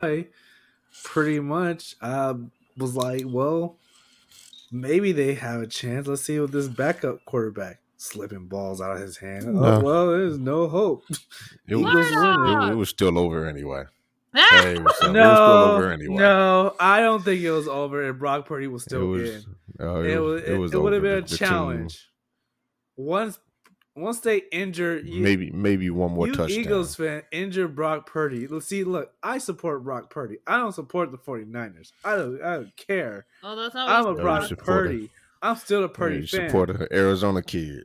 pretty much uh, was like, well, maybe they have a chance. Let's see what this backup quarterback slipping balls out of his hand. No. Oh, well, there's no hope. It was, it, it was still over anyway. Ah! Hey, it was, still- it was still No, anyway. no, I don't think it was over, and Brock Purdy was it still was. in. uh, It, was. It, was would have been a The- the team- challenge. Once, once they injure you, maybe maybe one more you touchdown. Eagles fan injure Brock Purdy. Let's see. Look, I support Brock Purdy. I don't support the 49ers. I don't. I don't care. Oh, that's not I'm a you you Brock support Purdy. I'm still a Purdy you fan. support an Arizona kid.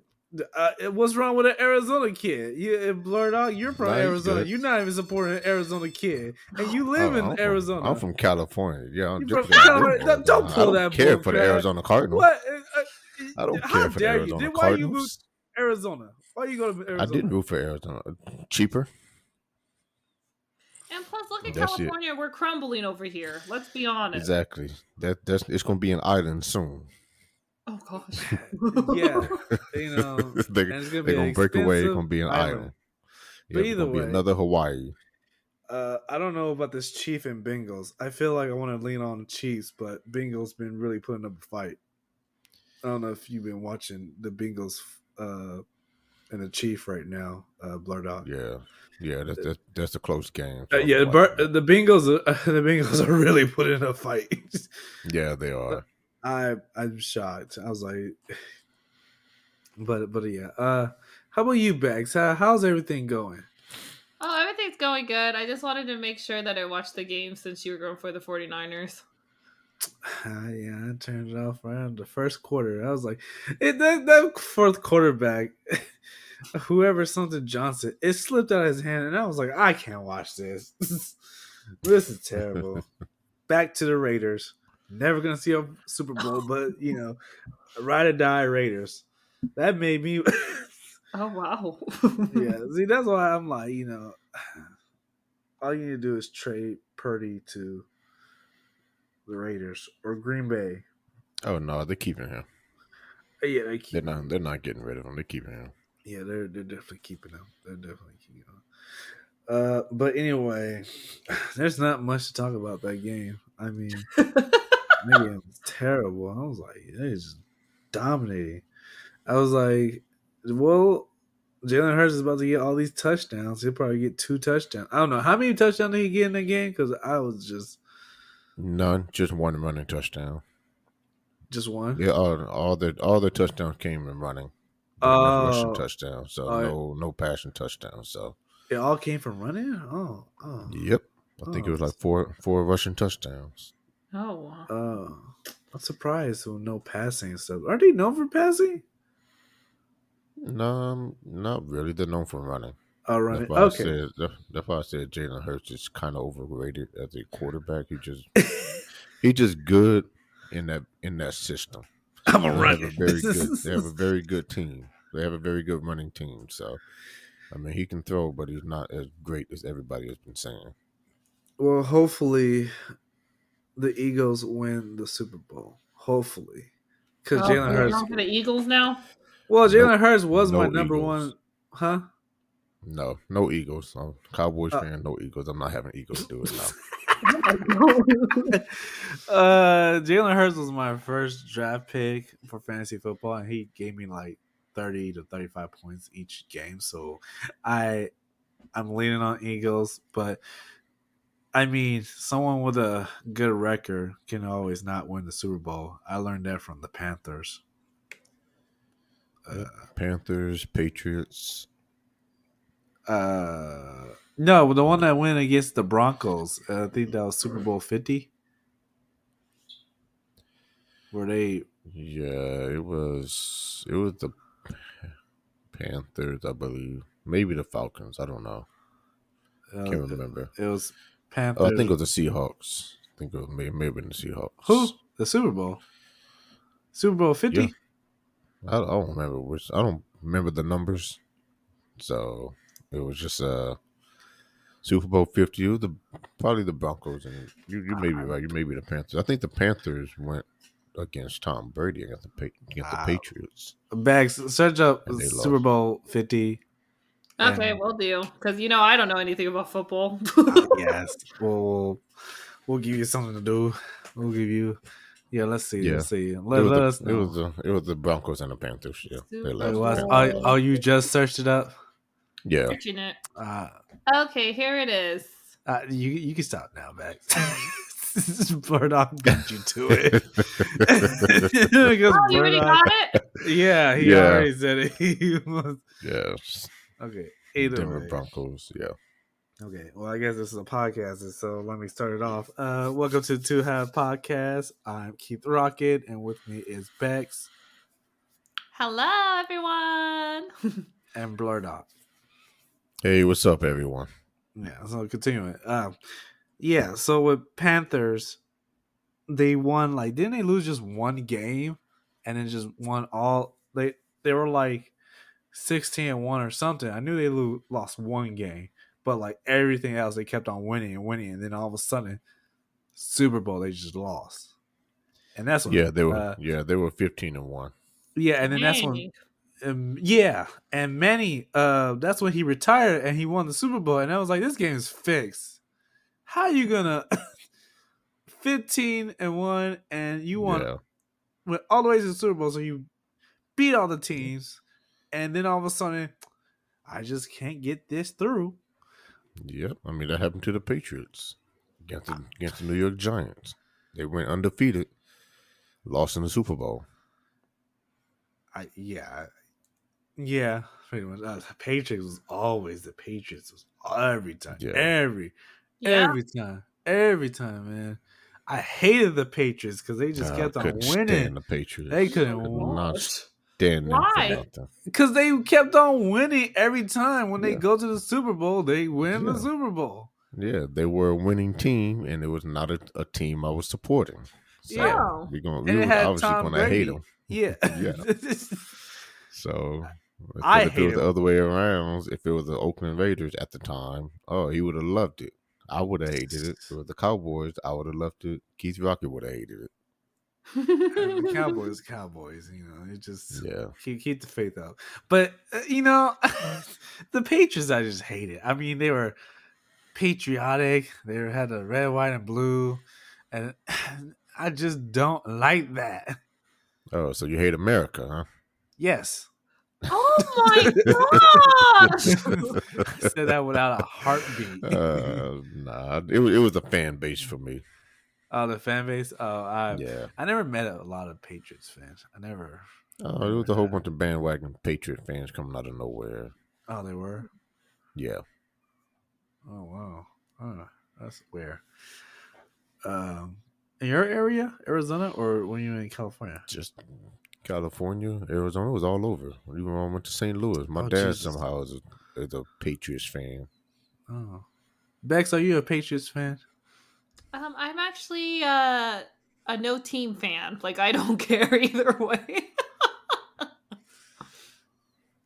Uh, what's wrong with an Arizona kid? You it blurred out. You're from Nah, Arizona. good. You're not even supporting an Arizona kid, and you live Oh, in I'm from- Arizona. I'm from California. Yeah, I'm just from California? Don't- don't pull I don't that care bull for the. Arizona Cardinals. What? Uh, uh, I don't how care for the Arizona you? Then why you move Cardinals. to Arizona? Why you go to Arizona? I did root for Arizona. Cheaper. And plus, look at That's it. California. We're crumbling over here. Let's be honest. Exactly. That that's it's gonna be an island soon. Oh gosh. yeah, you know, they, and it's gonna they're gonna break away. It's expensive gonna be an island. island. But Yeah, it's either gonna be way- another Hawaii. Uh, I don't know about this Chief and Bengals. I feel like I want to lean on the Chiefs, but Bengals been really putting up a fight. I don't know if you've been watching the Bengals uh, and the Chief right now, uh, blurred out. Yeah, yeah. That's that's, that's a close game. Uh, yeah, the, Bur- the Bengals, are, the Bengals are really putting up a fight. yeah, they are. I I'm shocked. I was like, but but yeah. Uh, how about you, Bags? How, how's everything going? Oh, everything's going good. I just wanted to make sure that I watched the game since you were going for the 49ers. Uh, yeah, I turned it off around the first quarter. I was like, it, that, that fourth quarterback, whoever something Johnson, it slipped out of his hand, and I was like, I can't watch this. this is terrible. Back to the Raiders. Never gonna see a Super Bowl, but you know, ride or die Raiders. That made me. Oh wow. yeah, see, that's why I'm like, you know, all you need to do is trade Purdy to the Raiders or Green Bay. Oh no, they're keeping him. Yeah, they keep, They're not. They're not getting rid of him. They're keeping him. yeah, they're they're definitely keeping him. They're definitely keeping him. Uh, but anyway, there's not much to talk about that game. I mean, man, it was terrible. I was like, they just dominating. I was like, well, Jalen Hurts is about to get all these touchdowns. He'll probably get two touchdowns. I don't know how many touchdowns did he get in the game because I was just None. Just one running touchdown. just one. Yeah, all, all the all the touchdowns came in running. Oh. rushing touchdown. So Oh, no no passing touchdown. So It all came from running. Oh, oh, yep. I think it was Oh. like four four rushing touchdowns. oh oh. I'm surprised with no passing and stuff. Aren't they known for passing? No, not really. They're known for running. Oh, running. That's why Okay. I said that- that's why I said Jalen Hurts is kind of overrated as a quarterback. He just he just good in that in that system. I'm a They have a very good. They have a very good team. They have a very good running team. So, I mean, he can throw, but he's not as great as everybody has been saying. well, hopefully, the Eagles win the Super Bowl. Hopefully, because Oh, Jalen you're Hurts. for the Eagles now. Well, Jalen Nope. Hurts was my number Eagles. one, huh? No, no Eagles. I'm Cowboys Uh, fan. No Eagles. I'm not having Eagles do it now. uh, Jalen Hurts was my first draft pick for fantasy football, and he gave me like thirty to thirty-five points each game. So, I, I'm leaning on Eagles, but I mean, someone with a good record can always not win the Super Bowl. I learned that from the Panthers. Uh, Panthers, Patriots. Uh, no, the one that went against the Broncos, uh, I think that was Super Bowl Fifty, Were they Yeah, it was. It was the Panthers, I believe. Maybe the Falcons. I don't know. uh, Can't remember. It was Panthers. Oh, I think it was the Seahawks. I think it was may maybe the Seahawks. who the Super Bowl, Super Bowl Fifty. Yeah. I, I don't remember which. I don't remember the numbers. So it was just uh Super Bowl Fifty. It was the probably the Broncos, and you, you may be right. You may be the Panthers. I think the Panthers went against Tom Brady against the against Wow. the Patriots. Bags search up Super lost. Bowl Fifty. Okay, And- we'll do. Because you know I don't know anything about football. Uh, yes, we'll, we'll we'll give you something to do. We'll give you. Yeah, let's see. Yeah. Let's see. It was, let the, us it was the it was the Broncos and the Panthers. Yeah, they Super It was. Bowl. Oh, oh, you just searched it up. Yeah, Searching it. Uh, Okay, here it is. uh, you you can stop now, Max. Burdock got you to it. Because Oh, you already got it? Yeah, he Yeah. already said it. He was yeah. okay. Either Denver way. Broncos. Yeah. Okay, well, I guess this is a podcast, so let me start it off. Uh, welcome to the Two Halves Podcast. I'm Keith Rocket, and with me is Bex Hello, everyone. and Blurdock. Hey, what's up, everyone? Yeah, so continuing. Um, yeah, so with Panthers, they won like didn't they lose just one game, and then just won all they they were like sixteen and one or something. I knew they lo- lost one game, but like everything else, they kept on winning and winning, and then all of a sudden, Super Bowl they just lost, and that's when Yeah, they were. uh, yeah, they were fifteen and one. yeah, and then that's when Dang. Um, yeah, and Manny, uh, that's when he retired and he won the Super Bowl, and I was like, this game is fixed. How you gonna fifteen and one, and you won Yeah. went all the way to the Super Bowl, so you beat all the teams, and then all of a sudden, I just can't get this through. Yep. I mean, that happened to the Patriots against the, against the New York Giants. They went undefeated, lost in the Super Bowl. I yeah, yeah, pretty much. Uh, the Patriots was always the Patriots was every time, Yeah. every Yeah. Every time. Every time, man. I hated the Patriots because they just kept on couldn't stand winning. the Patriots. They couldn't Could win. not stand them Why? Because they kept on winning every time. When they go to the Super Bowl, they win the Super Bowl. Yeah, they were a winning team, and it was not a, a team I was supporting. So Yeah. we're going. And We it were obviously Tom going to hate them. Yeah. Yeah. So but I if it was hate the 'em. other way around, if it was the Oakland Raiders at the time, oh, he would have loved it. I would have hated it. If it the Cowboys, I would have loved it. Keith Rocket would have hated it. the Cowboys, Cowboys, you know, it just Yeah. keep, keep the faith up. But, uh, you know, the Patriots, I just hate it. I mean, they were patriotic, they had the red, white, and blue. And I just don't like that. Oh, so you hate America, huh? Yes. Oh my gosh! I said that without a heartbeat. uh, nah, it was it was a fan base for me. oh, the fan base. Oh, I Yeah. I never met a lot of Patriots fans. I never. Oh, it was a whole bunch of bandwagon Patriot fans coming out of nowhere. Oh, they were. Yeah. Oh wow. Oh, that's weird. Um, in your area, Arizona, or when you were in California? Just California, Arizona was all over. Even when I went to St. Louis, my Oh, dad Jesus. somehow is a, is a Patriots fan. Oh, Bex, are you a Patriots fan? um, I'm actually uh, a no team fan. Like I don't care either way.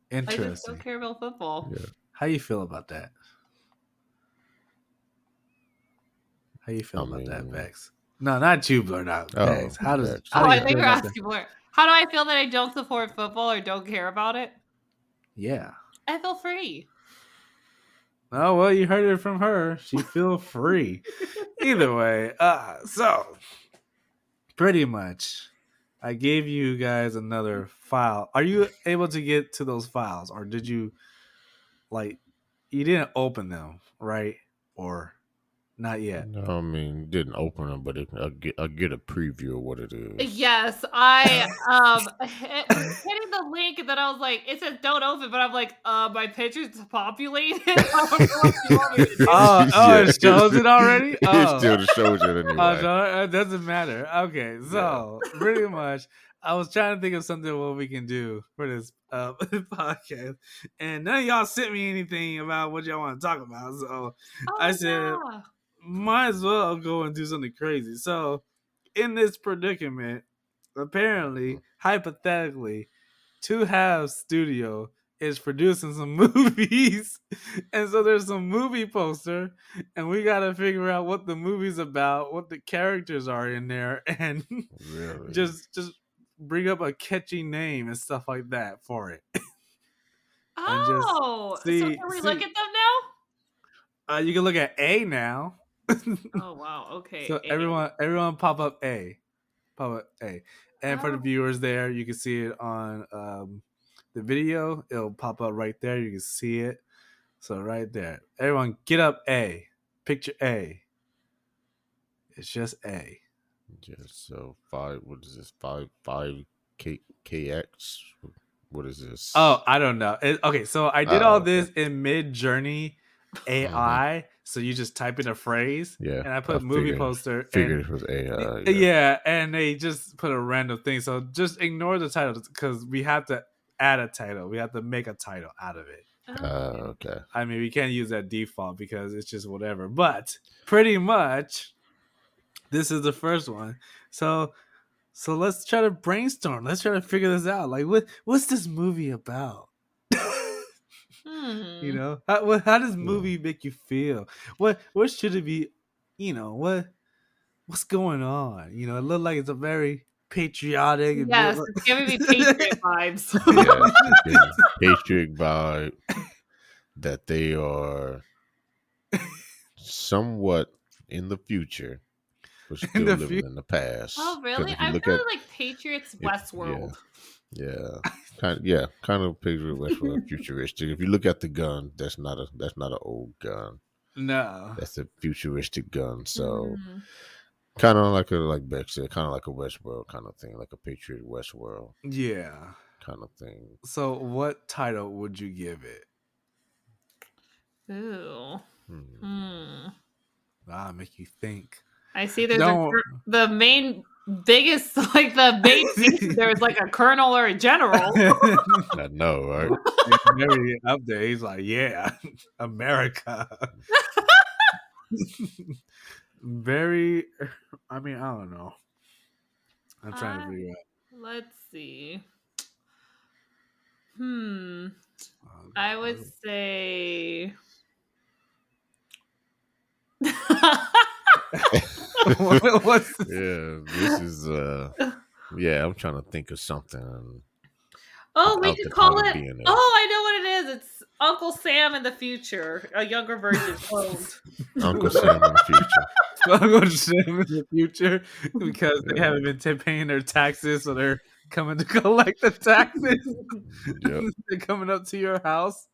I just Interesting. don't care about football. Yeah. How you feel about that? How you feel I about that, mean- Bex? No, not you, blurt out. Oh, Bex. How does? Bex. How Oh, do I think feel you're asking more. How do I feel that I don't support football or don't care about it? Yeah. I feel free. Oh well, you heard it from her. She feel free. Either way, uh, so pretty much, I gave you guys another file. Are you able to get to those files, or did you like you didn't open them, right? Or not yet? No, I mean, didn't open them, but it, I get I get a preview of what it is. Yes, I um hit, hitting the link and then I was like, it says don't open, but I'm like, uh, my picture's populated. I don't know what you want me to do. Oh, oh, Yeah. it shows it already. Oh. it still shows it anyway. Oh, so it doesn't matter. Okay, so pretty much, I was trying to think of something what we can do for this uh, podcast, and none of y'all sent me anything about what y'all want to talk about. So Oh, I said- yeah. Might as well go and do something crazy. So in this predicament, apparently, hypothetically, Two Halves Studio is producing some movies. And so there's some movie poster, and we gotta figure out what the movie's about, what the characters are in there, and Really? just just bring up a catchy name and stuff like that for it. And just Oh, so see- can we see- look at them now? Uh, you can look at A now. Oh wow, okay. so A. everyone, everyone, pop up A, pop up A, and for the Oh. viewers there, you can see it on um, the video. It'll pop up right there. You can see it. So right there, everyone, get up A. Picture A. It's just A. Yeah, so five. What is this? Five five K KX. What is this? Oh, I don't know. It- okay, so I did Oh, all okay. this in Midjourney AI. So you just type in a phrase, yeah. and I put movie figured- poster. Figured and- it was AI. yeah. and they just put a random thing. So just ignore the title because we have to add a title. We have to make a title out of it. Oh, Uh, okay. I mean, we can't use that default because it's just whatever. But pretty much, this is the first one. So, so let's try to brainstorm. Let's try to figure this out. Like, what what's this movie about? Hmm. you know, how, what, how does movie make you feel? What what should it be? You know, what what's going on? You know, it looked like it's a very patriotic. and Yes, it's giving me Patriot vibes. Yeah, the patriot vibe that they are somewhat in the future, but still the living fu- in the past. oh 'Cause really? I look really at- like Patriots yeah. Westworld. Yeah, kind yeah, kind of picture Westworld futuristic. If you look at the gun, that's not a that's not an old gun. no. That's a futuristic gun. So Mhm. kind of like a like Beck said, kind of like a Westworld kind of thing, like a Patriot Westworld Yeah. kind of thing. So, what title would you give it? Ooh. Hmm. Hmm. Ah, make you think. I see there's a, the main biggest like the base thing, there's like a colonel or a general. I know, right? Very up there. He's like, yeah, America. Very. I mean, I don't know. I'm trying to Uh, figure out. Let's see. Hmm. um, I would say what- what's this? yeah, this is uh yeah, I'm trying to think of something. Oh, we could call title it being there. Oh, I know what it is. It's Uncle Sam in the future. A younger version cloned. Uncle Sam in the future. I'm going to them in the future because they haven't been t- paying their taxes, so they're coming to collect the taxes. Yep. they're coming up to your house.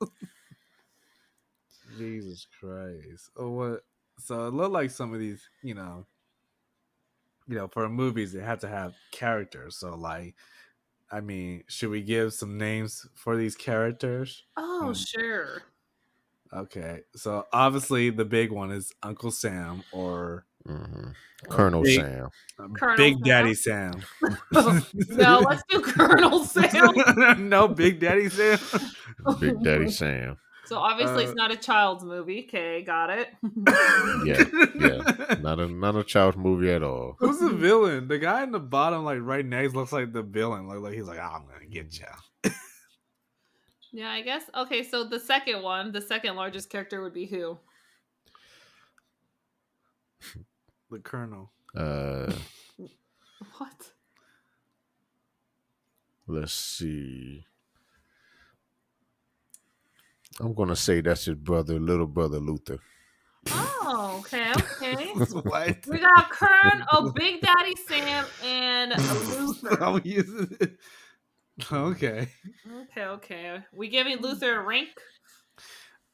Jesus Christ! Oh, what? So it looked like some of these, you know, you know, for movies they have to have characters. So, like, I mean, should we give some names for these characters? Oh, Hmm. sure. Okay, so obviously the big one is Uncle Sam or hmm Colonel Big- Sam. uh, Colonel Big Sam? Daddy Sam. no, let's do Colonel Sam. no, Big Daddy Sam. Big Daddy Sam. So obviously Uh, it's not a child's movie. Okay, got it. Yeah, yeah. Not a not a child's movie at all. Who's the villain? The guy in the bottom, like right next, looks like the villain. Like, like he's like, "Ah, I'm gonna get you. Yeah, I guess. Okay, so the second one, the second largest character would be who? The Colonel. Uh What? let's see. I'm gonna say that's his brother, little brother Luther. Oh, okay, okay. what? We got Kern, oh, Big Daddy Sam, and Luther. I'm using it. Okay. Okay, okay. We giving Luther a rank,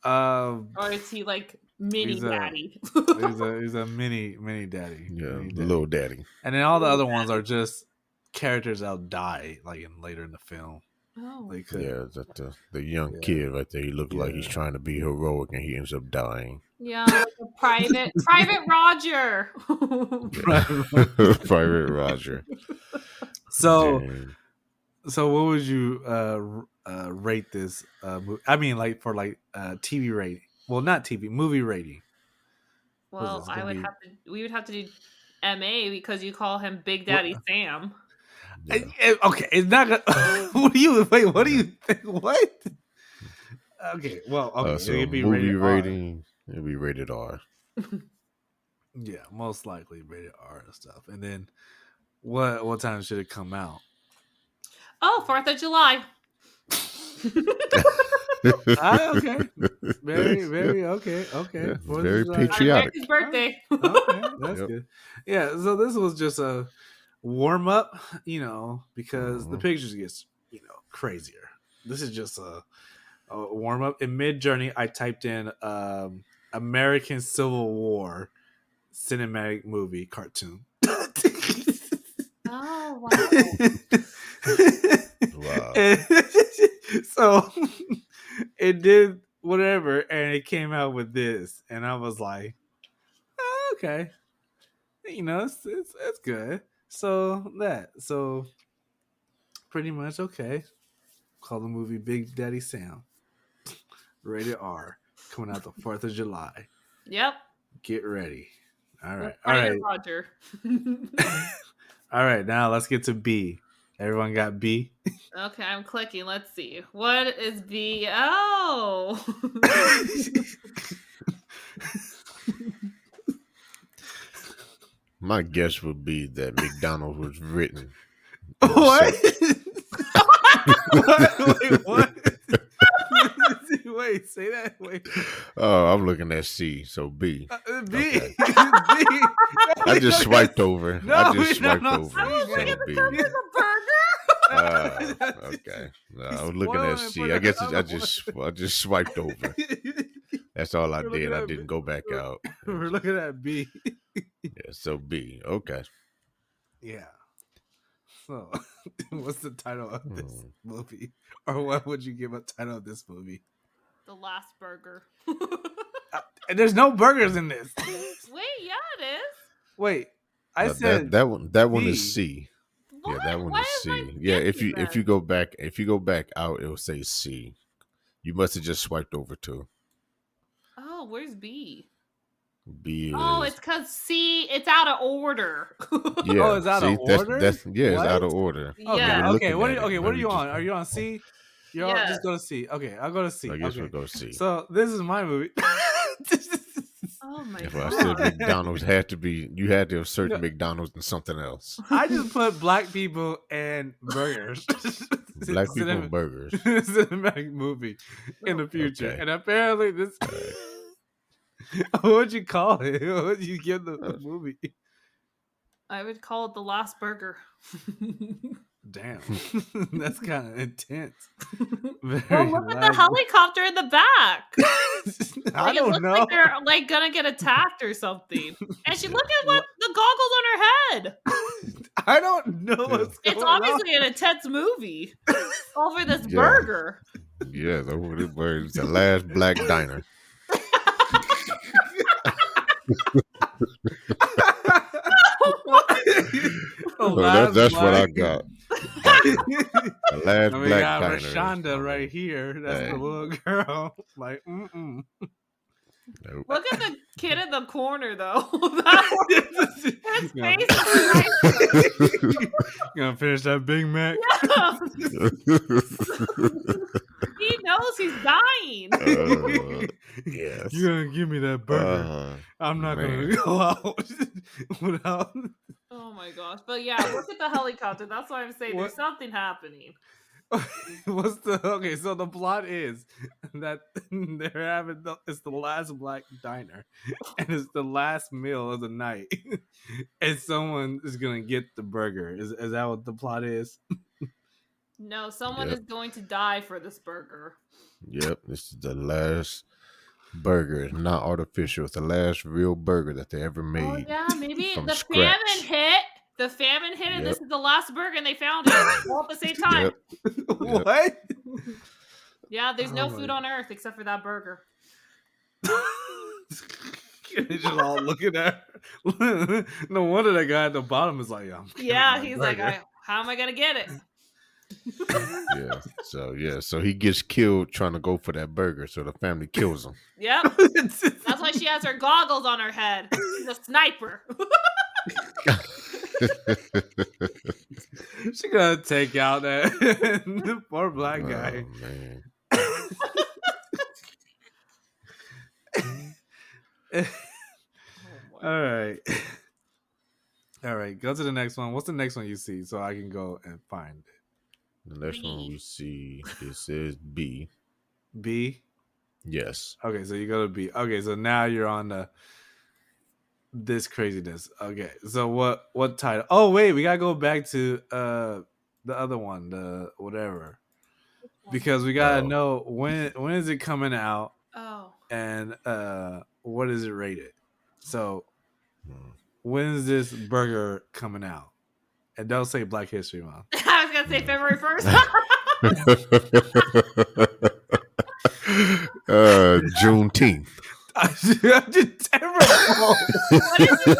Um, or is he like mini He's a- daddy? he's a he's a mini mini daddy. Yeah, Mini daddy. little daddy. And then all the Little other ones are just characters that'll die like in later in the film. Oh, They could. Yeah, that the the young Yeah. kid right there. He looked like he's trying to be heroic and he ends up dying. yeah, like private, Private Roger. Private Roger. So Dang. so what would you uh, uh rate this uh mo- I mean like for like uh TV rating. Well, not TV, movie rating. well, I would be? have to. We would have to do MA because you call him Big Daddy Sam. Yeah. Okay, it's not gonna. what do you wait? What do you think? What? Okay, well, okay, Uh, so it'd be movie rated R. rating, it'd be rated R. Yeah, most likely rated R and stuff. And then, what what time should it come out? Oh, Fourth of July. Ah, okay. Very, very okay. Okay. Yeah, very patriotic. America's birthday. okay, that's Yep. good. Yeah, so this was just a warm up, you know, because the Mhm. pictures gets you know crazier. This is just a, a warm up. In Midjourney, I typed in um, American Civil War cinematic movie cartoon. Oh wow. Wow. So it did whatever, and it came out with this, and I was like, oh, okay, you know, it's, it's it's good. So that so pretty much okay. Call the movie Big Daddy Sam, rated R, coming out the Fourth of July. Yep. Get ready. All right, all right, Roger. all right. Now let's get to B. Everyone got B. okay, I'm clicking. Let's see. What is B? Oh. My guess would be that McDonald's was written. What? what? Wait, what? Wait, say that. Wait. Oh, I'm looking at C, so B. Uh, B. Okay. B. I just swiped over. No, I just swiped no, over. I was so looking at the B. cover the burger. Ah, okay. No, I was looking at it C. for I the guess it, I just I just swiped over. That's all I You're did. I didn't me. go back out. We're looking at B. Yeah, so B. Okay. Yeah. So, what's the title of this Hmm. movie? Or what would you give a title of this movie? The last burger. And there's no burgers in this. Wait, yeah, it is. Wait, I Uh, said that, that one that one B. is C. What? Yeah, that one Why is C. Yeah, if guessing you if you go back if you go back out, it'll say C. You must have just swiped over to Oh, where's B? B. Is, Oh, it's because C. It's out of order. Oh, yeah. Oh, it's out of that's, order? That's, yeah, it's out of order. Okay, yeah. okay. What are at you, it. okay, what are you on? Are you on C? You're on, Yeah. just go to C. Okay, I'll go to C. I guess okay. we'll go C. So this is my movie. Oh my If I god. said McDonald's had to be, you had to have certain No. McDonald's and something else. I just put black people and burgers. Black people and Cinema- burgers. cinematic movie in the future, Okay. and apparently this. what would you call it? What would you give the, the movie? I would call it the last burger. Damn, that's kind of intense. well, Very look at the helicopter in the back. I Like, it don't looks know. like they're like gonna get attacked or something. And she look at what the goggles on her head. I don't know what's going It's on. obviously an intense movie over this burger. Yeah. burger. Yeah, the, it's the last black diner. Oh, so that, that's what I black- got. The last I mean, black uh, got. Rashonda right here. That's Hey. the little girl. Like, mm-mm. Nope. Look at the kid in the corner though. that one, his Yeah. face is right Gonna finish that Big Mac. He knows he's dying. Uh, yes. You're gonna give me that burger? Uh, I'm not man. gonna go out without. Oh my gosh. But yeah, look at the helicopter. That's why I'm saying What? there's something happening. What's the okay? So the plot is that they're having the, it's the last black diner, and it's the last meal of the night, and someone is gonna get the burger. Is is that what the plot is? No, someone Yep. is going to die for this burger. Yep, this is the last burger. It's not artificial. It's the last real burger that they ever oh, made. Oh yeah, maybe the scratch. famine hit. The famine hit, and Yep. this is the last burger, and they found it all at the same time. Yep. what? Yeah, there's no Oh my food on earth except for that burger. They're just all looking at. Her. no wonder that guy at the bottom is like, yeah, I'm Yeah, my he's like, burger." I, how am I gonna get it? Yeah. So yeah, so he gets killed trying to go for that burger. So the family kills him. Yep, that's why she has her goggles on her head. She's a sniper. She gonna take out that poor black oh, guy. Oh, man. All right. All right, go to the next one. What's the next one you see so I can go and find it? The next one B. we see it says B. B. Yes. Okay, so you go to B. Okay, so now you're on the this craziness. Okay, so what what title? Oh wait, we gotta go back to uh the other one, the whatever, because we gotta Oh. know when when is it coming out Oh. and uh what is it rated. So Hmm. when is this burger coming out? And don't say Black History Month. I was gonna say February first. uh, Juneteenth. I'm just terrible. what is it?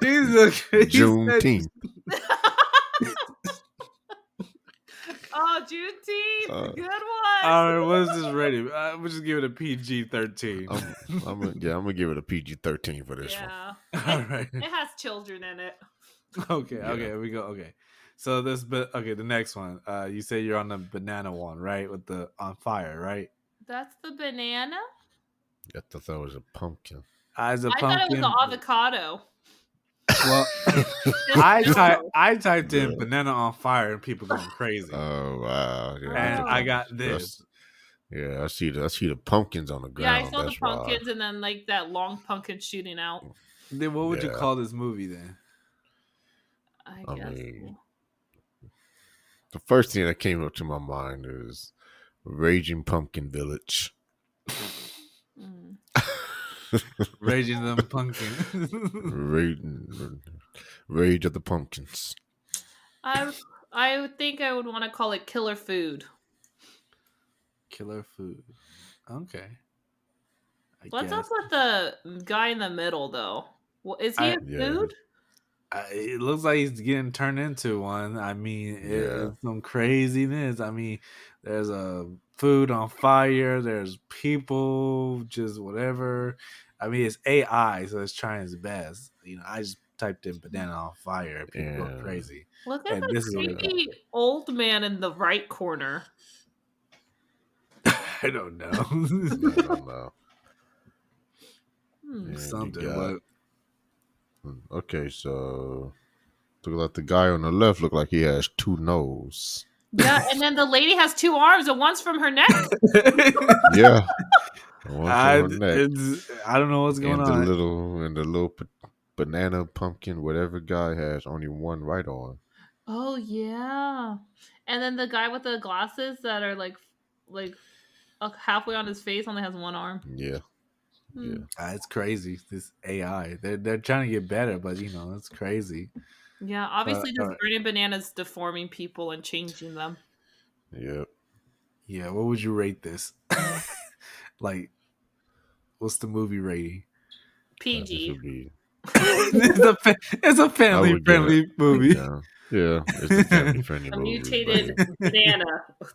Jesus, Juneteenth. Oh, Juneteenth. Uh, Good one. All right, what is this rated? Uh, we'll just give it a PG thirteen. I'm, I'm gonna, yeah, I'm gonna give it a PG thirteen for this one. All right. It has children in it. Okay. Yeah. Okay. We go. Okay. So this, but okay, the next one. Uh, you say you're on the banana one, right? With the on fire, right? That's the banana. I thought that was a pumpkin. As a I thought it was an avocado. well, I no. type I typed in Yeah. banana on fire and people going crazy, Oh wow! Yeah, and. I got this. Yeah, I see the I see the pumpkins on the ground. Yeah. I saw the That's why. pumpkins and then like that long pumpkin shooting out. Then what would you call this movie then? I I guess. mean- The first thing that came up to my mind is Raging Pumpkin Village. Raging the Pumpkin. Rage, Rage of the Pumpkins. I I would think I would want to call it killer food. Killer food. Okay. I What's guess. up with the guy in the middle though? Is he I- a Yeah. food? I, it looks like he's getting turned into one. I mean, Yeah. it's some craziness. I mean, there's a food on fire. There's people, just whatever. I mean, it's AI, so it's trying its best. You know, I just typed in banana on fire. and People go crazy. Look at And the this is what it- creepy old man in the right corner. I don't know. I don't know. Hmm. Something, got- but Okay, so look like the guy on the left look like he has two nose. Yeah, and then the lady has two arms, and one's from her neck. Yeah. I, for her neck. it's, I don't know what's going and the little and the little banana pumpkin, whatever guy has only one right arm. Oh yeah, and then the guy with the glasses that are like, like, uh, halfway on his face only has one arm. Yeah. Hmm. Yeah. Ah, it's crazy. This AI, they're they're trying to get better, but you know, it's crazy. Yeah, obviously, Uh, this alright. burning banana's deforming people and changing them. Yep. Yeah, what would you rate this? like, what's the movie rating? Uh, PG. be it's a it's a family would give friendly movie. yeah. Yeah. It's a family friendly movie. A movie. mutated but- banana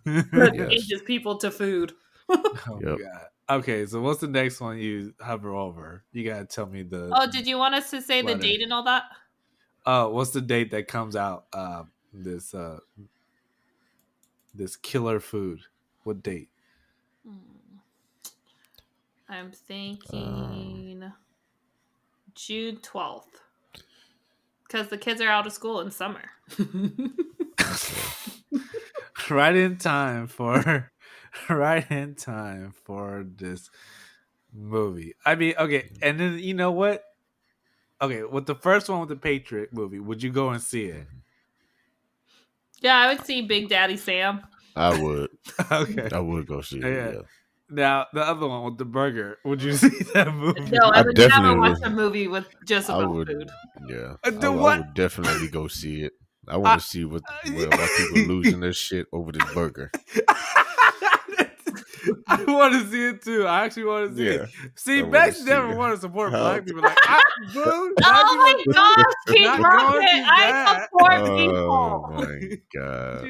that Yes. changes people to food. Oh, Yep. God. Okay, so what's the next one you hover over? You gotta tell me the. Oh, did you want us to say the date and all that? Uh, what's the date that comes out? Uh, this uh, this killer food. What date? Hmm. I'm thinking June 12th. Because the kids are out of school in summer. right in time for right in time for this movie. I mean, okay, and then you know what? Okay, with the first one with the Patriot movie, would you go and see it? yeah, I would see Big Daddy Sam. I would. okay. I would go see it. Yeah. Yeah. Now the other one with the burger, would you see that movie? No, I I would never definitely watch would. a movie with just I about would. food. Yeah. Uh, I, the I would definitely go see it. I want to see what why, why people losing their shit over this burger. I want to see it too. I actually want to see Yeah. it. See, I Bex never want to support How- black people. Like, I, boo, Oh black my people- gosh, King not Rocket! going through I support Oh people. Oh my god.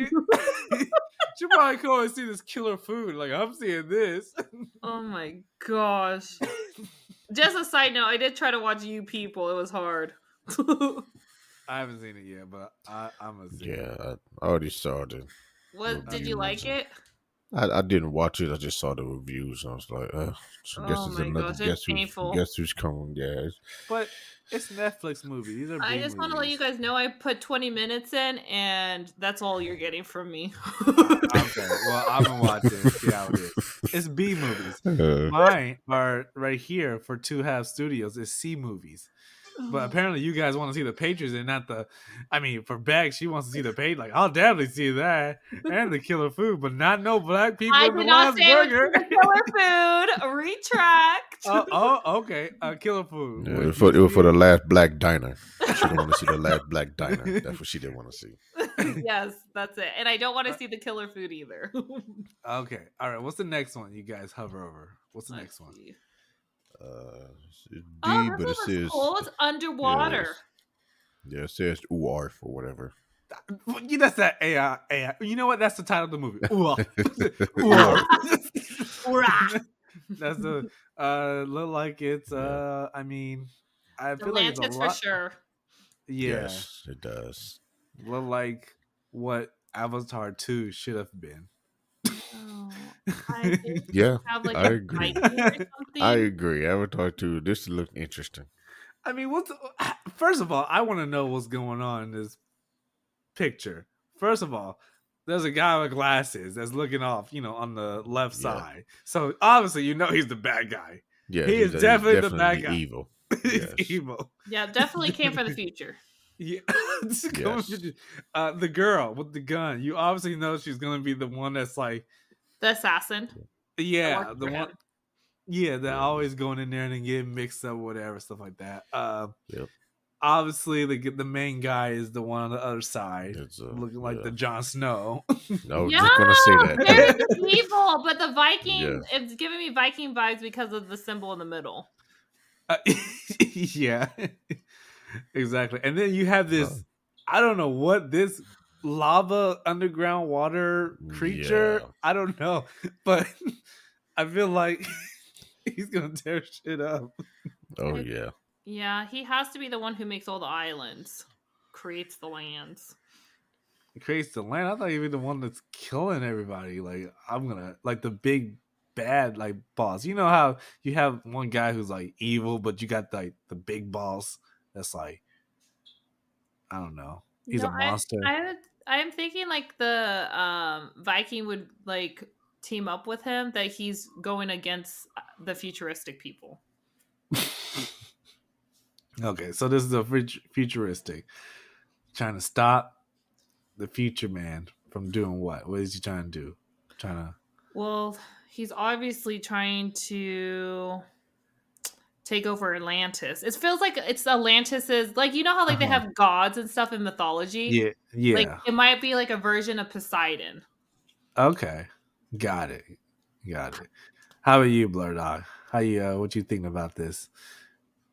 She, she probably go and see this killer food. Like I'm seeing this. Oh my gosh. Just a side note, I did try to watch You People. It was hard. I haven't seen it yet, but I, I'm gonna see. Yeah, it. I already started. what did you you like mentioned- it? I, I didn't watch it. I just saw the reviews. And I was like, uh, so I guess Oh it's another gosh, guess who's, guess who's coming. Yeah, it's- But it's Netflix movie. These are. I B just want to let you guys know I put 20 minutes in, and that's all you're getting from me. Okay, well I've been watching. watch it. and See how it is. It's B movies. uh, Mine are right here for Two Half Studios. It's C movies. But apparently, you guys want to see the Patriots and not the. I mean, for Beck, she wants to see the page. Like, I'll definitely see that and the killer food, but not no black people I in the did not last say it burger. was killer food. Retract. oh, oh, okay. Uh, killer food. yeah, it, was for, it was for the last black diner. She didn't want to see the last black diner. That's what she didn't want to see. yes, that's it. And I don't want to see the killer food either. Okay. All right. What's the next one you guys hover over? What's the Let's next one? see. Uh, it's D, Oh, but it says is cool. It's underwater. yeah, it says UR for whatever. You- That's that AI. AI. You know what? That's the title of the movie. Ooh, ooh. That's the uh look like it's uh I mean I feel like it's a Atlantis for sure. Yeah, Yes, it does. look like what Avatar two should have been. I did Yeah, have like I a agree. Or something. I agree. Avatar 2, this look interesting. I mean, what's first of all, I want to know what's going on in this picture. First of all, there's a guy with glasses that's looking off, you know, on the left Yeah. side. So obviously, you know, he's the bad guy. Yeah, He is he's definitely the bad guy. evil. he's Yes. evil. yeah, definitely came for the future. Yeah, Just going Yes. uh, the girl with the gun. You obviously know she's gonna be the one that's like, The assassin. yeah, the one. Yeah, they're Yeah. always going in there and then getting mixed up, whatever stuff like that. Uh, Yep. Obviously, the the main guy is the one on the other side, It's, uh, looking like yeah. the Jon Snow. no, was yeah, just gonna say that. very evil, but the Viking, Yeah. it's giving me Viking vibes because of the symbol in the middle. Uh, yeah, exactly. And then you have this. Uh. I don't know what this lava underground water creature. Yeah. I don't know, but I feel like he's gonna tear shit up. Oh yeah. Yeah, he has to be the one who makes all the islands, creates the lands. Creates the land. I thought he'd be the one that's killing everybody. Like I'm gonna like the big bad like boss. You know how you have one guy who's like evil, but you got like the big boss that's like I don't know. He's No, a I- monster. I, I'm thinking like the um, Viking would like team up with him that he's going against uh, the futuristic people. Okay, so this is a futuristic trying to stop the future man from doing what? What is he trying to do? Trying to Well, he's obviously trying to take over Atlantis. It feels like it's Atlantis's like you know how like they Uh-huh. have gods and stuff in mythology. yeah, yeah. Like it might be like a version of Poseidon. okay, got it, got it. How about you, Blur Dog? How you? Uh, what you think about this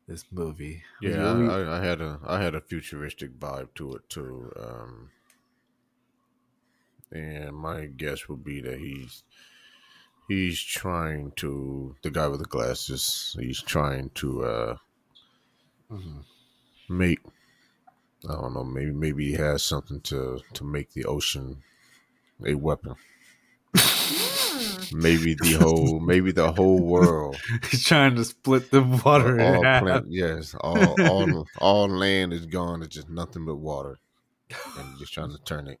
this movie? Yeah, We- I, I, I had a I had a futuristic vibe to it too. Um, and my guess would be that he's he's trying to the guy with the glasses. He's trying to uh, Mhm. make I don't know maybe maybe he has something to to make the ocean a weapon. Maybe the whole maybe the whole world He's trying to split the water in all half. plant, yes all all all land is gone. It's just nothing but water, and just trying to turn it,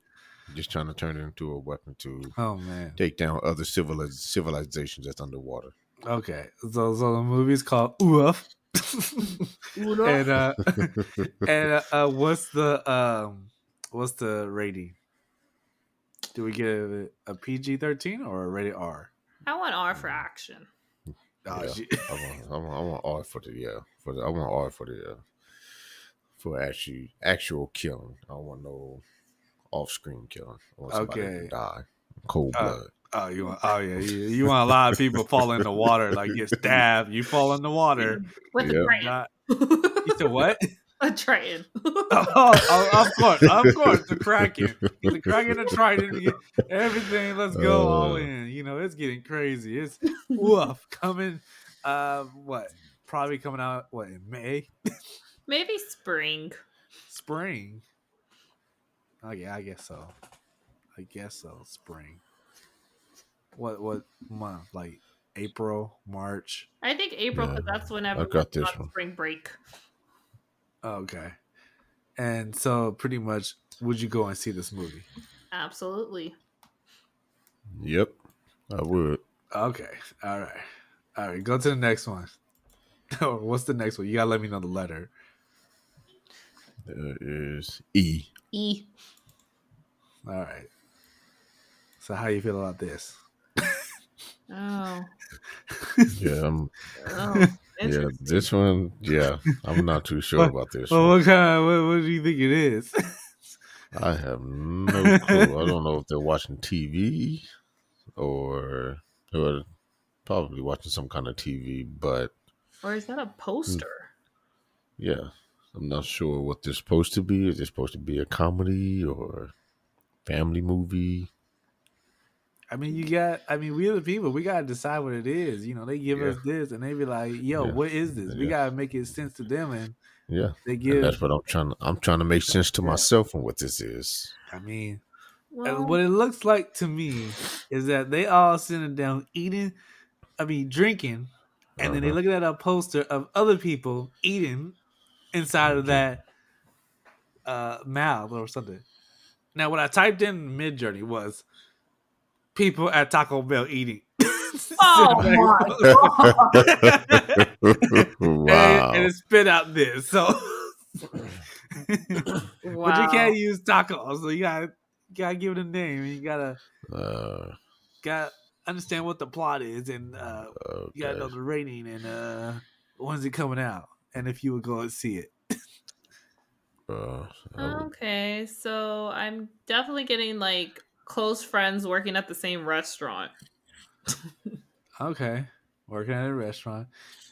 just trying to turn it into a weapon to Oh man. take down other civiliz- civilizations that's underwater. Okay, so so the movie's called Oof. and uh, and uh, uh, what's the um, what's the rating? Do we give it a PG thirteen or a rated R? I want R for action. Oh, Yeah. I want, I want, I want R for the yeah, for the, I want R for the uh, for actually actual killing. I don't want no off screen killing. I want Okay. to die, cold Uh, blood. Oh, you want? Oh yeah, you, you want a lot of people fall in the water, like get stabbed. You fall in the water. With Yeah. a Triton. Not, you said what? a Triton. Oh, oh, of course, of course, the Kraken, the Kraken, the Trident, everything. Let's go all Uh. in. You know, it's getting crazy. It's woof coming. Uh, what? Probably coming out what in May, Maybe spring. spring. Oh yeah, I guess so. I guess so. Spring. what what month? Like April, March. I think April because Yeah, that's whenever I got this on one. spring break. Okay. And so pretty much would you go and see this movie? Absolutely. Yep, I would. Okay. All right. All right. Go to the next one. What's the next one? You gotta let me know the letter. There is E. E. All right. So how you feel about this? Oh. Yeah, I'm, Oh. yeah. This one, yeah, I'm not too sure about this Well, one. what kind of, what, what do you think it is? I have no clue. I don't know if they're watching TV or or probably watching some kind of TV, but Or is that a poster? yeah, I'm not sure what they're supposed to be. Is it supposed to be a comedy or family movie? I mean, you got. I mean, we are the people. We gotta decide what it is. You know, they give Yeah. us this, and they be like, "Yo, Yeah. what is this?" We Yeah. gotta make it sense to them, and Yeah, they and give. that's what I'm trying. To, I'm trying to make sense to myself on what this is. I mean, uh, Well, what it looks like to me is that they all sitting down eating. I mean, drinking, and then they Uh-huh. looking at a poster of other people eating inside of that uh, mouth or something. Now, what I typed in Midjourney was people at Taco Bell eating. Oh my god. wow. and, and it spit out this. So, but you can't use tacos, so you gotta you gotta give it a name. You gotta uh, gotta understand what the plot is, and uh, you gotta know the rating and uh, when's it coming out, and if you would go and see it. Uh, Okay, so I'm definitely getting like close friends working at the same restaurant. Okay, working at a restaurant,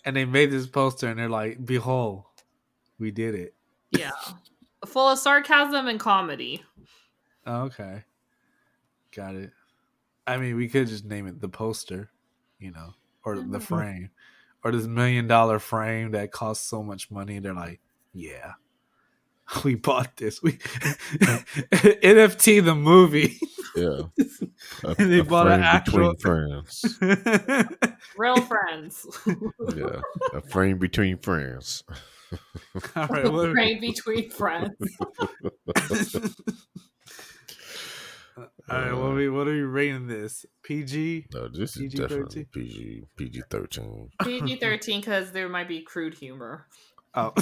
and they made this poster, and they're like, "Behold, we did it." Yeah. Full of sarcasm and comedy. Okay, got it. I mean, we could just name it the poster, you know, or the Mhm. frame, or this million dollar frame that costs so much money. They're like, yeah, we bought this. We NFT the movie. yeah. A, And they a bought an actual- between friends. Real friends. Yeah, a frame between friends. All right, what, Right between friends. all right, what are we what are we rating this? PG. No, this is PG-13? definitely PG PG thirteen. PG thirteen because there might be crude humor. Oh,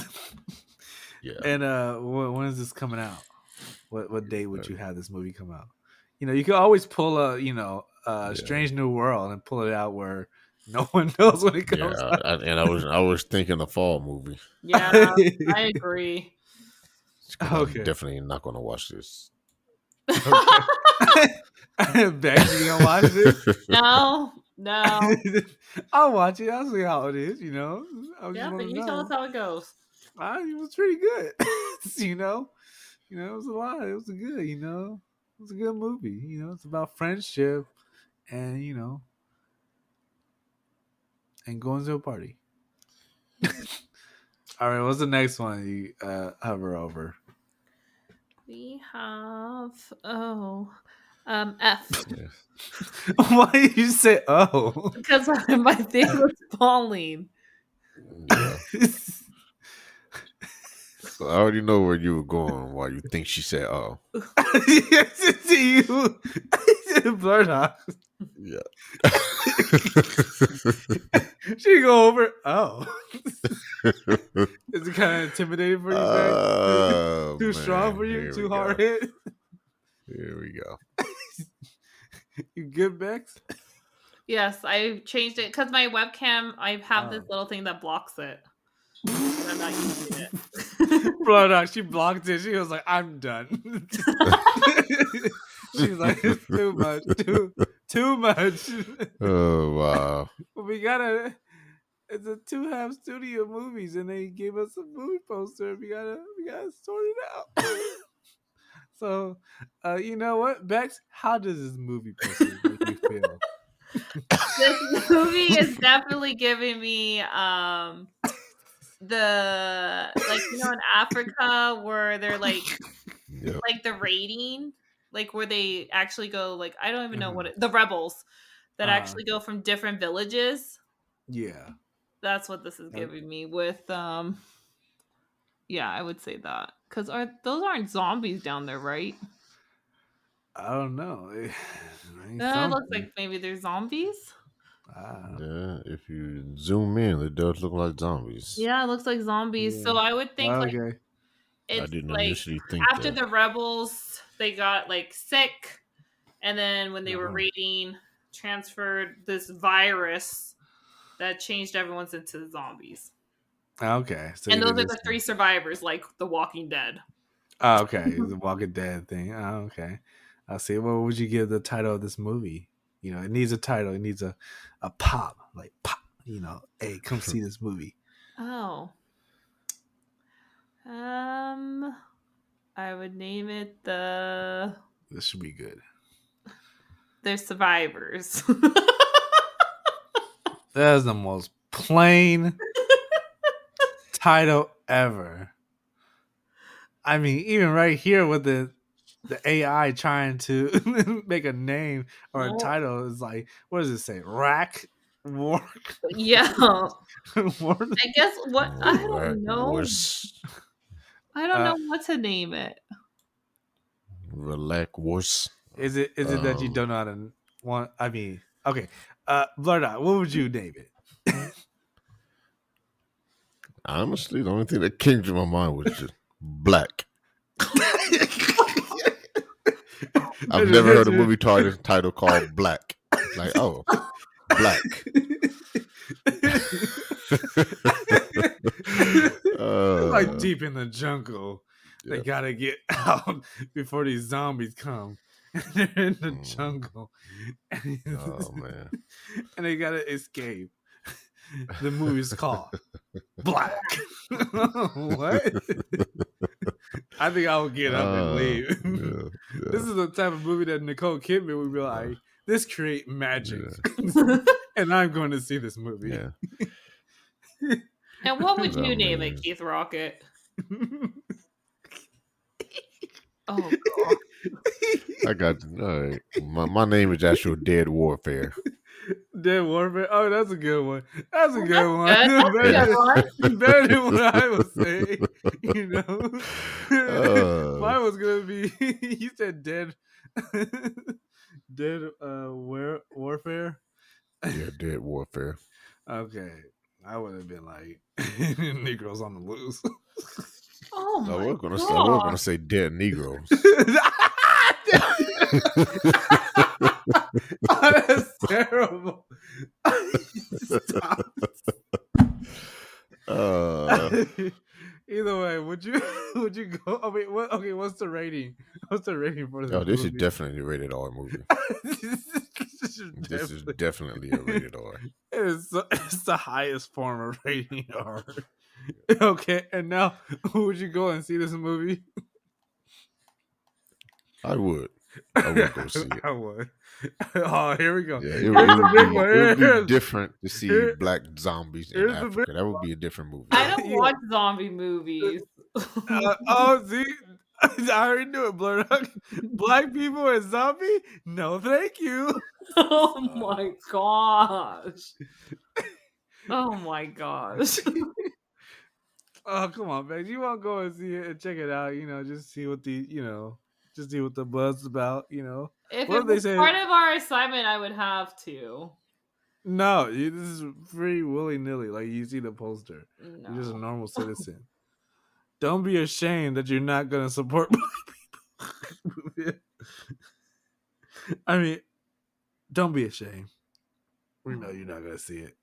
Yeah, and uh, wh- when is this coming out? What what day would you have this movie come out? You know, you could always pull a you know a Yeah. Strange New World and pull it out where no one knows when it yeah. comes out. I, and I was I was thinking the fall movie. Yeah, I agree. Okay. I'm definitely not going to watch this. Bex, you gonna watch this? no, no. I'll watch it. I'll see how it is. You know. I just Yeah, but you know. tell us how it goes. Ah, it was pretty good. you know, you know, it was a lot. It was a good. You know, it was a good movie. You know, it's about friendship, and you know, and going to a party. All right, what's the next one you uh, hover over? We have oh um F Why did you say oh? because my thing was falling. Yeah. So I already know where you were going. Why you think she said, "Oh, See you, blurt out. yeah." She go over. Oh, is it kind of intimidating for you? Bex? Oh, Too strong for you? Too hard go. hit? Here we go. You good, Bex? Yes, I changed it because my webcam. I have this Oh. little thing that blocks it. And I'm not using it. Blurt out. She blocked it. She was like, "I'm done." She's like, "It's too much. Too too much." Oh wow. We gotta. It's a Two Halves studio movies, and they gave us a movie poster. We gotta, we gotta sort it out. so, uh, you know what, Bex? How does this movie poster make you feel? this movie is definitely giving me um the like you know in Africa where they're like Yep. like the raiding, like where they actually go like I don't even know what it, the rebels that Uh-huh. actually go from different villages. Yeah. That's what this is Uh, giving me with um yeah, I would say that. Cuz are those aren't zombies down there, right? I don't know. It, Uh, it looks like maybe they're zombies. Ah. Yeah, if you zoom in, it does look like zombies. Yeah, it looks like zombies. So I would think like okay. I didn't like initially think after that. the rebels they got like sick and then when they were Uh-huh. raiding transferred this virus that changed everyone's into zombies Okay. So and those are the three survivors like the walking dead Oh, okay. The Walking Dead thing. Oh, okay. I see. What would you give the title of this movie? You know, it needs a title. It needs a, a pop. Like pop. You know, hey, come see this movie. oh um i would name it the This should be good. they're survivors That is the most plain title ever. I mean, even right here with the the AI trying to make a name or a Oh. title is like, what does it say? Rack War. yeah War? i guess what i don't know Wars, i don't Uh, know what to name it Relax Wars. Is it is it that you Um, don't know how to want? I mean, okay, uh, blurt out. What would you name it? Honestly, the only thing that came to my mind was just black. I've never heard a movie title, title called Black. Like, oh, Black. Uh, like deep in the jungle. They gotta get out before these zombies come. And They're in the Mm. jungle, oh man, and they gotta escape. The movie's called Black. what? I think I would get up and Uh, leave. yeah, yeah. This is the type of movie that Nicole Kidman would be like, "This create magic," and I'm going to see this movie. yeah. And what would Oh, you name man. it, Keith Rocket? Oh, God. I got all right. my my name is actual Dead Warfare. Dead Warfare. Oh, that's a good one. That's a good that's one. good. That's a better, good one. better than what I was saying. You know, Uh. mine was gonna be. you said dead, dead. Uh, war warfare. Yeah, Dead Warfare. Okay, I would have been like Negroes on the loose. Oh, I my was gonna say, I was gonna say Dead Negroes. That's terrible. Stop. Uh, Either way, would you would you go? Oh wait, what? Okay, what's the rating? What's the rating for this? oh, this is definitely a rated R movie. this is This is definitely- definitely a rated R. It's, the- it's the highest form of rating R. Okay, and now would you go and see this movie? I would. I would go see it. I would. Oh, here we go. Yeah, it, would- it would be, it would be different to see here- black zombies in here's big Africa. That would be a different movie. I don't Yeah. watch zombie movies. Uh, oh, see, I already knew it. Blur. Black people and zombie? No, thank you. oh my gosh. Oh my gosh. Oh, come on, man. You want to go and see it and check it out? You know, just see what the you know, just see what the buzz's about. You know, If What it they say- part of our assignment, I would have to. no, you, this is free willy nilly. Like you see the poster, you're just a normal citizen. Don't be ashamed that you're not gonna support black people. I mean, don't be ashamed. We know you're not gonna see it.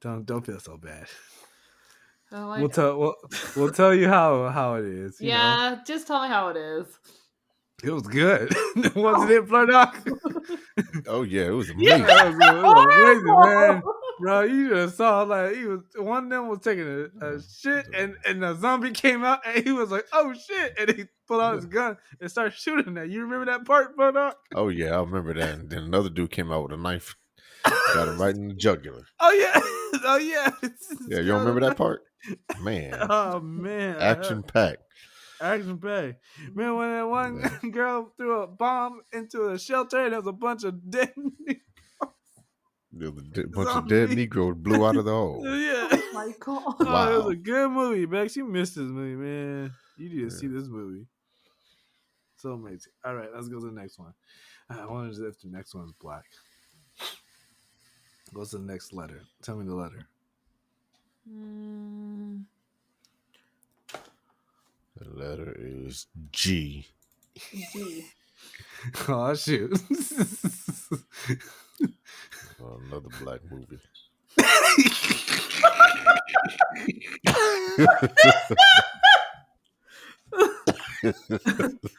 don't don't feel so bad. Oh, We'll tell we'll, we'll tell you how how it is. you know? yeah, just tell me how it is. it was good. Wasn't oh. it, Flirt Oh yeah, it was Yeah. amazing. That was, it was amazing, man. Bro, you just saw like he was one of them was taking a, a shit and and the zombie came out and he was like, oh shit, and he pulled out his gun and started shooting that. You remember that part, Flirt Oh yeah, I remember that. And then another dude came out with a knife, got him right in the jugular. Oh yeah, oh yeah. Yeah, you don't remember that part? Man, Oh man, action packed. Action Pay. Man, when that one Yeah. girl threw a bomb into a shelter and there was a bunch of dead. There was a de- bunch of dead Zombie. Negroes blew out of the hole. yeah. Oh my god. Oh, it was a good movie, Bex. You missed this movie, man. You need to Yeah. see this movie. So amazing. All right, let's go to the next one. I wonder if the next one's black. What's the next letter? Tell me the letter. Mm, The letter is G. G. Oh shoot! Oh, another black movie.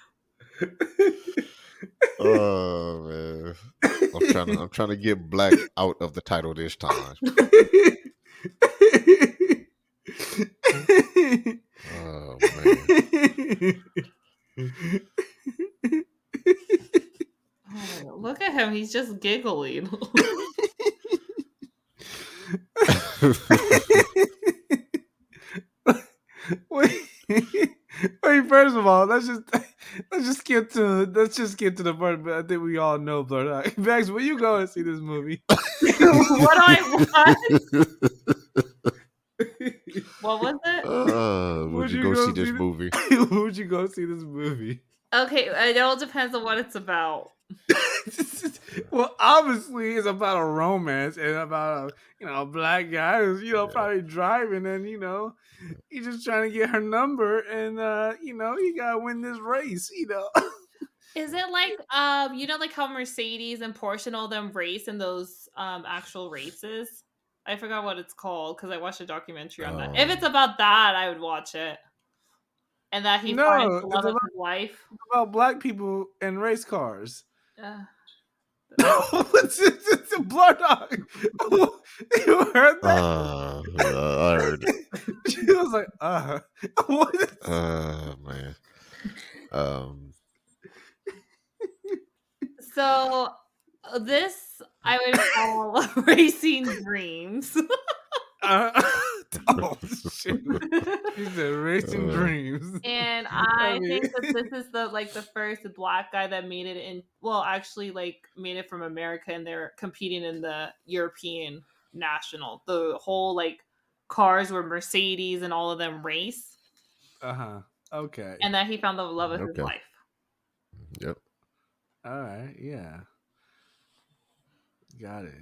oh man, I'm trying to I'm trying to get black out of the title this time. Oh man, Oh, look at him. He's just giggling. wait, wait. First of all, let's just let's just get to let's just get to the part. But I think we all know Blood Eye. Max, will you go and see this movie? what do I want? What was it? uh, would you go see this movie? Would you go see this movie? Okay, it all depends on what it's about. well, obviously, it's about a romance and about a you know a black guy who's you know Yeah. probably driving and you know he's just trying to get her number and uh you know he gotta win this race. You know, Is it like um you know like how Mercedes and Porsche and all them race in those um actual races? I forgot what it's called because I watched a documentary on that. If Oh. it's about that, I would watch it. And that he No, finds the it's love of about- his life. about black people and race cars. Uh, it's, it's, it's a blood dog. you heard that? Uh, I heard she was like, uh, what is Uh, man. Um, so uh, this I would call racing dreams. uh, oh shit. She said racing Uh. dreams. And I I mean- think that this is the like the first black guy that made it in well, actually like made it from America and they're competing in the European national. The whole like cars were Mercedes and all of them race. Uh-huh. Okay. And that he found the love of Okay. his life. yep. All right, yeah. Got it.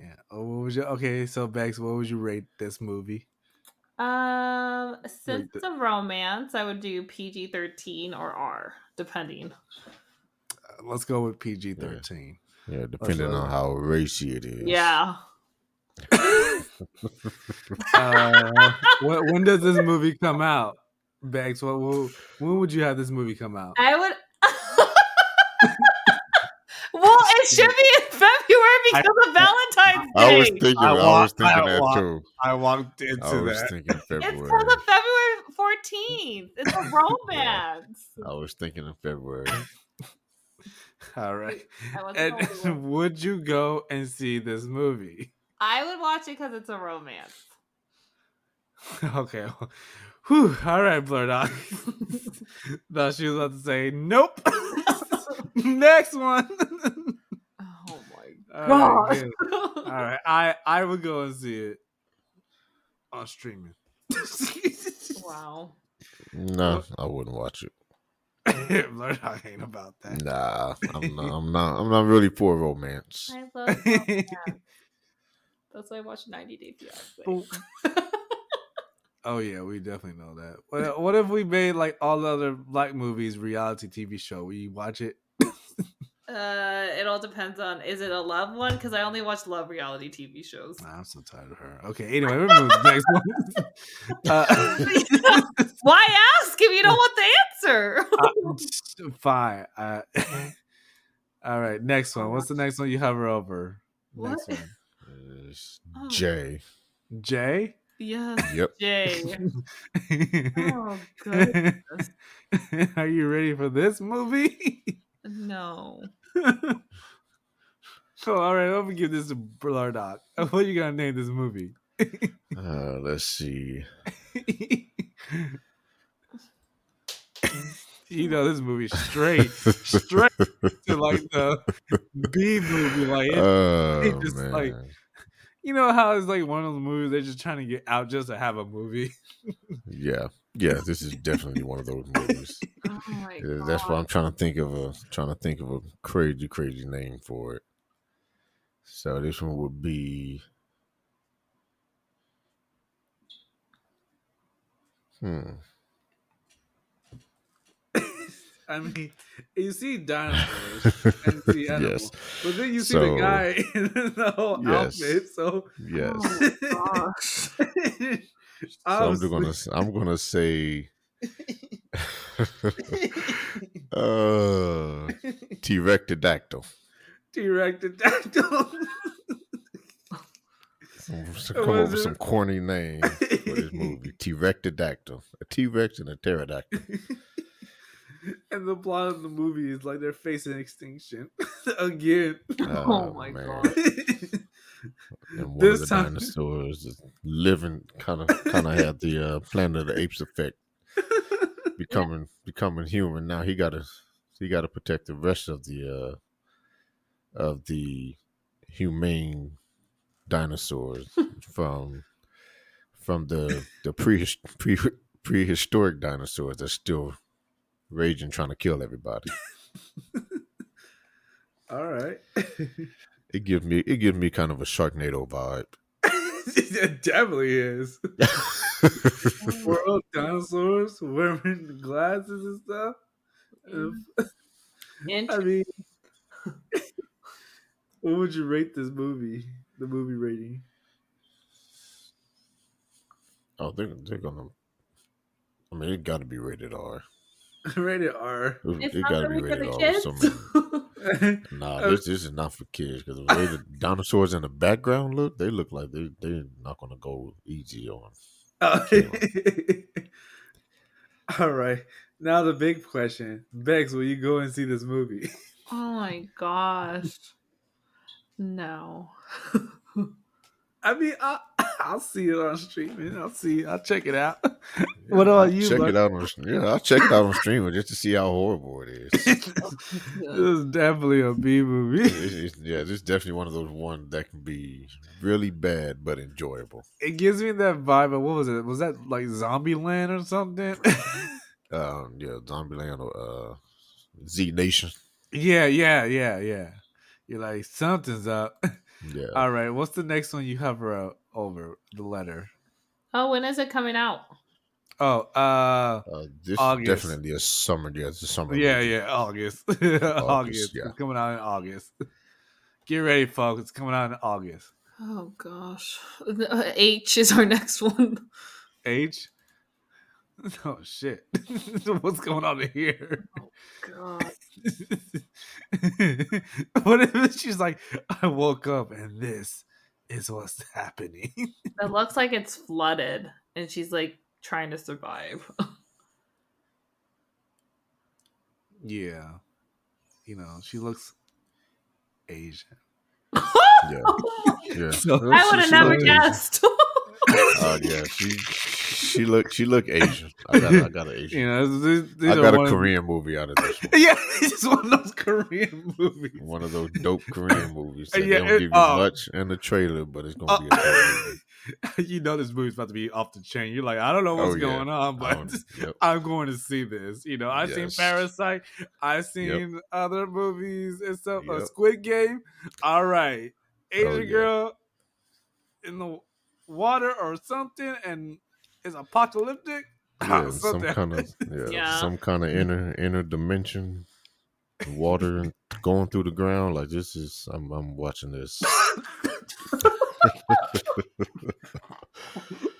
Yeah. Oh, what was your okay? So Bex, what would you rate this movie? Um since the- it's a romance, I would do PG thirteen or R, depending. Uh, let's go with PG thirteen. Yeah, depending on how racy it is. Yeah. uh, when, when does this movie come out, Bex? What, what when would you have this movie come out? I would Well, it should be in February because of Valentine's Day. I was thinking. I I, was thinking I that wa- too. I walked into I was that. thinking It's February. for the February 14th. It's a romance. I was thinking of February. All right. And would you go and see this movie? I would watch it because it's a romance. okay. Whew. All right, Blur Dog. Thought she was about to say nope. Next one. Oh my All god. right, good. All right, I I would go and see it on streaming. wow. No, I wouldn't watch it. Blur Dog ain't about that. Nah, I'm not. I'm not. I'm not really for romance. I love romance. That's why I watched 90 Day Fiance. Oh yeah, we definitely know that. What, what if we made like all the other black movies reality TV show? We watch it. Uh, it all depends on is it a love one? Because I only watch love reality TV shows. Nah, I'm so tired of her. Okay, anyway, we're moving to the next one. Uh, Why ask if you don't want the answer? uh, fine. Uh, all right, next one. What's the next one you hover over? Next What? one. It's Oh. Jay. Jay. yes, Yep. Jay. Oh goodness, Are you ready for this movie? no. so, all right, let me give this to Blur Doc. What are you gonna name this movie? Uh, let's see. you know this movie straight, straight to like the B movie. Like, it, oh it just, man. like, you know how it's like one of those movies they're just trying to get out just to have a movie. yeah, yeah. This is definitely one of those movies. Oh my Yeah, That's why I'm trying to think of a trying to think of a crazy, crazy name for it. So this one would be. Hmm. I mean, you see dinosaurs and you see animals, yes. but then you see the guy in the whole Yes. outfit. So Yes. Oh. So I'm Obviously- gonna s- I'm gonna say uh T-Rectodactyl. T-Rex pterodactyl. Come was up with some corny name for this movie. T-Rectodactyl. A T-Rex and a pterodactyl. and the plot of the movie is like they're facing extinction again. Oh my God. And one This of the time- dinosaurs is living kind of kind of had the uh, Planet of the Apes effect, becoming becoming human. Now he gotta he gotta protect the rest of the uh, of the humane dinosaurs from from the the pre, pre prehistoric dinosaurs that's still raging trying to kill everybody. All right. It gives me it gives me kind of a Sharknado vibe. it definitely is. World dinosaurs wearing glasses and stuff. If- mm-hmm. I mean, what would you rate this movie? The movie rating? Oh, they're they're gonna. I mean, it got to be rated R. rated R. It, It's it not got to be for rated R. kids. Nah, oh. this this is not for kids because the way the dinosaurs in the background look, they look like they they're not gonna go easy on. Oh. All right. Now the big question, Bex, will you go and see this movie? oh my gosh. No. I mean, I'll, I'll see it on streaming. I'll see. I'll check it out. What about I'll you, Check Buck? it out on stream. yeah, I'll check it out on streaming just to see how horrible it is. this is definitely a B movie. It's- it's- yeah, this is definitely one of those ones that can be really bad but enjoyable. It gives me that vibe of what was it? Was that like Zombieland or something? Um, yeah, Zombieland or uh, Z Nation. yeah, yeah, yeah, yeah. You're like something's up. Yeah, All right, what's the next one you hover uh, over the letter? Oh, when is it coming out? Oh, uh, uh, this August. is definitely a summer. Yeah, it's a summer. yeah, movie. yeah, August, August. yeah. It's coming out in August. Get ready, folks. It's coming out in August. Oh gosh. Uh, H is our next one. H. Oh shit! What's going on here? God. what if she's like, I woke up and this is what's happening? It looks like it's flooded and she's like trying to survive. yeah, you know, she looks Asian. yeah, yeah. So I would have never she- guessed. Uh, yeah, she she look she look Asian. I got I got an Asian. You know, these, these I got a one Korean movie out of this one. yeah, it's just one of those Korean movies. One of those dope Korean movies. That Yeah, they don't it- give you oh. much in the trailer, but it's gonna Uh, be a uh, dope movie. you know this movie's about to be off the chain. You're like, I don't know what's Oh, yeah. going on, but um, yep. I'm going to see this. You know, I've seen Parasite, I've seen other movies and stuff. A Yep. Squid Game. All right, Asian Oh, yeah. girl in the water or something, and is apocalyptic. Yeah, some kind of yeah, Yeah. some kind of inner inner dimension, water going through the ground. Like this is, I'm I'm watching this.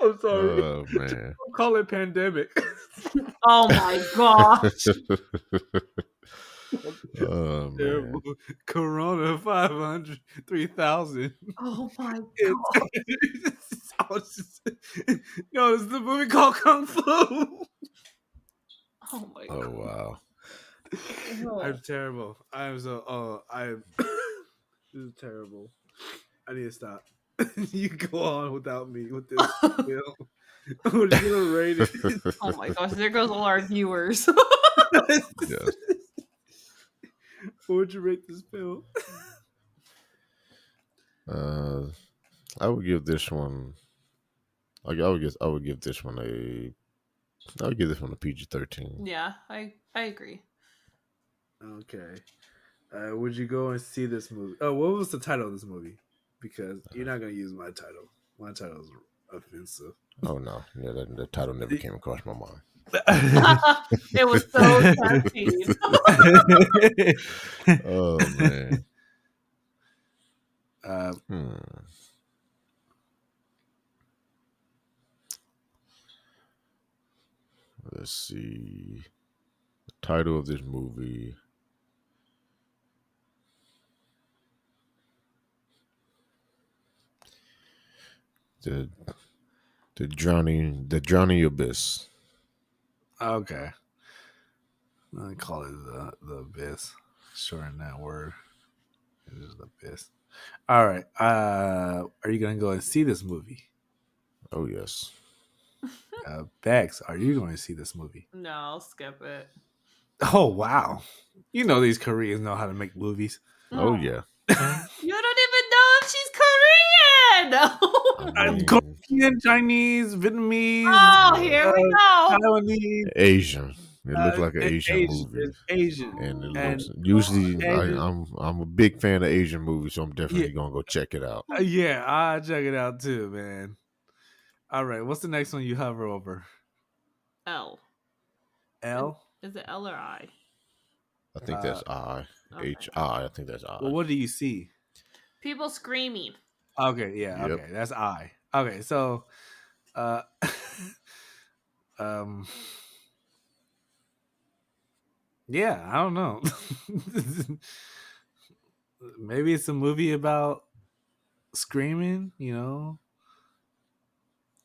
I'm sorry. Oh man. Call it pandemic. oh my gosh. Oh man. Corona 500, 3000. Oh my god. I was just, no, it's the movie called Kung Fu. Oh my oh, god. Oh wow. I'm terrible. I'm so. Oh, I'm. this is terrible. I need to stop. you go on without me with this film. What is it? Oh my gosh, there goes all our viewers. Yes. What would you rate this film? Uh, I would give this one. I, I would give. I would give this one a. I would give this one a PG thirteen. Yeah, I I agree. Okay. Uh, would you go and see this movie? Oh, what was the title of this movie? Because you're not gonna use my title. My title is offensive. Oh no, yeah, that, that title never came across my mind. it was so tempting. Oh man. uh, Hmm. Let's see. The title of this movie. The the drowning the drowning abyss. Okay. I call it the the abyss. Shorten that word. It is the abyss. All right. Uh, are you gonna go and see this movie? Oh yes. Uh, Bex, are you going to see this movie? no, I'll skip it. Oh wow! You know these Koreans know how to make movies. Oh yeah. You don't even know if she's Korean. I I'm mean, Korean, Chinese, Vietnamese. oh, here we uh, go. Taiwanese. Asian. It uh, looked like an Asian, movie. it's Asian. And it And- looks usually Asian. I, I'm I'm a big fan of Asian movies, so I'm definitely gonna go check it out. Uh, yeah, I'll check it out too, man. All right, what's the next one you hover over? L. L. Is it L or I? I think that's I Okay. H I. I think that's I. Well, what do you see? People screaming. Okay, yeah, Yep. okay, that's I. Okay, so, uh, um, yeah, I don't know. Maybe it's a movie about screaming, you know.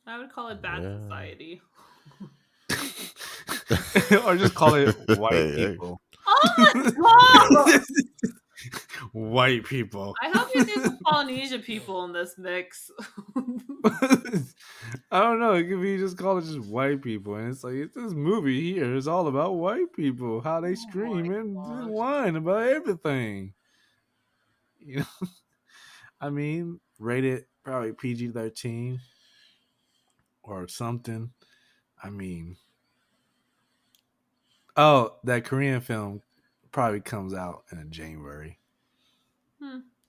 I would call it Bad Yeah. Society. or just call it white people. Oh, let's go! white people. I hope you do some Polynesia people in this mix. I don't know. It could be just called it just white people, and it's like it's this movie here is all about white people, how they oh scream my and gosh. whine about everything. You know, I mean, rated probably PG thirteen or something. I mean, oh, that Korean film probably comes out in January.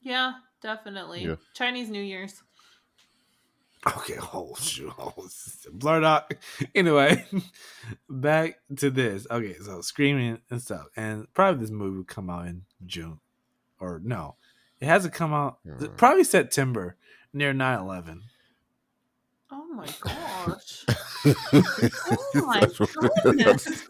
yeah, definitely. Yeah. Chinese New Year's. Okay, hold shoot, oh, blur out. Anyway, back to this. Okay, so screaming and stuff, and probably this movie will come out in June, or no, it hasn't come out. Hmm. Probably September near 9-11. Oh my gosh. oh my goodness.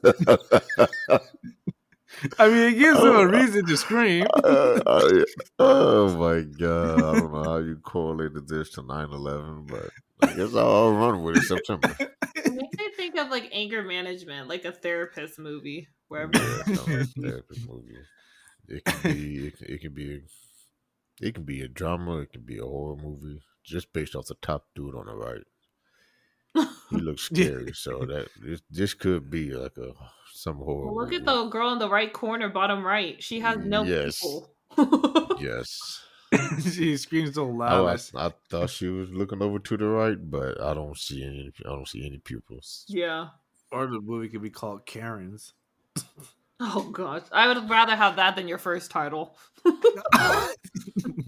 I mean, it gives them a reason to scream. Uh, uh, oh my god! I don't know how you correlated this to 9-11, but I guess I'll run with it. September. It makes me think of like anger management, like a therapist movie where Yeah, it like therapist movie. It can be. It can, it can be. It can be a drama. It can be a horror movie, just based off the top dude on the right. He looks scary, so that this, this could be like a some horror. Well, look at the girl in the right corner, bottom right. She has no Yes. people. Yes. she screams so I, loud. I, I thought she was looking over to the right, but I don't see any. I don't see any pupils. yeah. or the movie could be called Karens. Oh gosh, I would rather have that than your first title. No,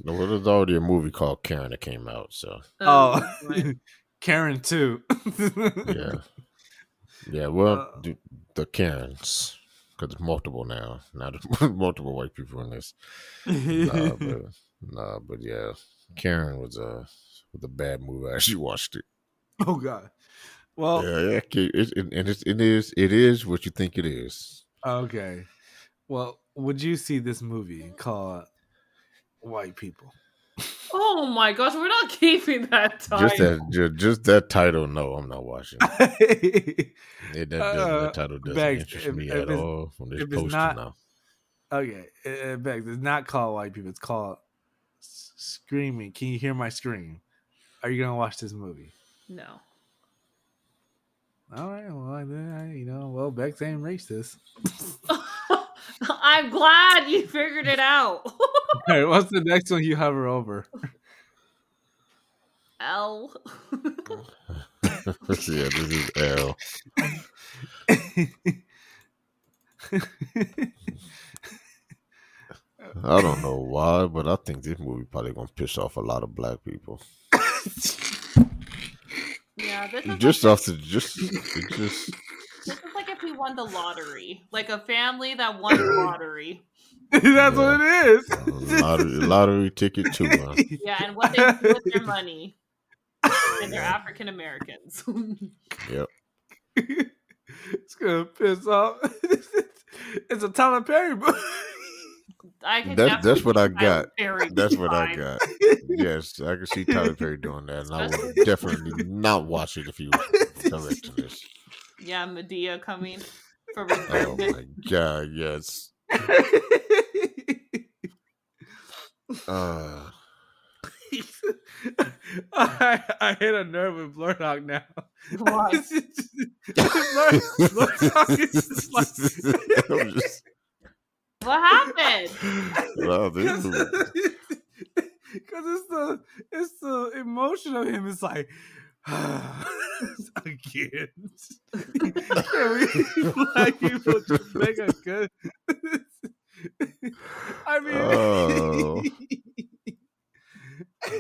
well, there's already a movie called Karen that came out, so oh, oh right. Karen too. yeah, yeah. Well, Uh, the, the Karens, because it's multiple now. Now there's multiple white people in this. Nah, but, nah, but yeah, Karen was a was a bad movie. I actually watched it. oh God. Well, yeah, yeah, it, it, and it's, it is it is what you think it is. Okay. Well, would you see this movie called White People? Oh my gosh, we're not keeping that title. Just that, just, just that title. No, I'm not watching. It, that, that, Uh, that title doesn't Bex, interest if- me if at all from this if it's poster not- now. okay, uh, Bex, it's not called White People. It's called Screaming. Can you hear my scream? Are you gonna watch this movie? no. All right. Well, I- then I- you know, well, go. Bex ain't racist. I'm glad you figured it out. All right, what's the next one you hover over? L. yeah, this is L. I don't know why, but I think this movie probably gonna piss off a lot of black people. yeah, this is Just like, off the just, just this is like if we won the lottery, like a family that won the lottery. That's what it is. a lottery, lottery ticket too. Huh? Yeah, and what they do with their money, and they're African Americans. Yep. it's gonna piss off. it's a Tyler Perry book. I can That- that's what I got. That's what I got. Yes, I can see Tyler Perry doing that, and I would definitely not watch it if he was directing this. Yeah, Madea coming for Oh my god, yes. Uh, I, I hit a nerve with Blurdock now. Why? Blurdock is like just- What happened? Wow, this because it's the it's the emotion of him. It's like again. Can we black people just make a good? I mean, Oh.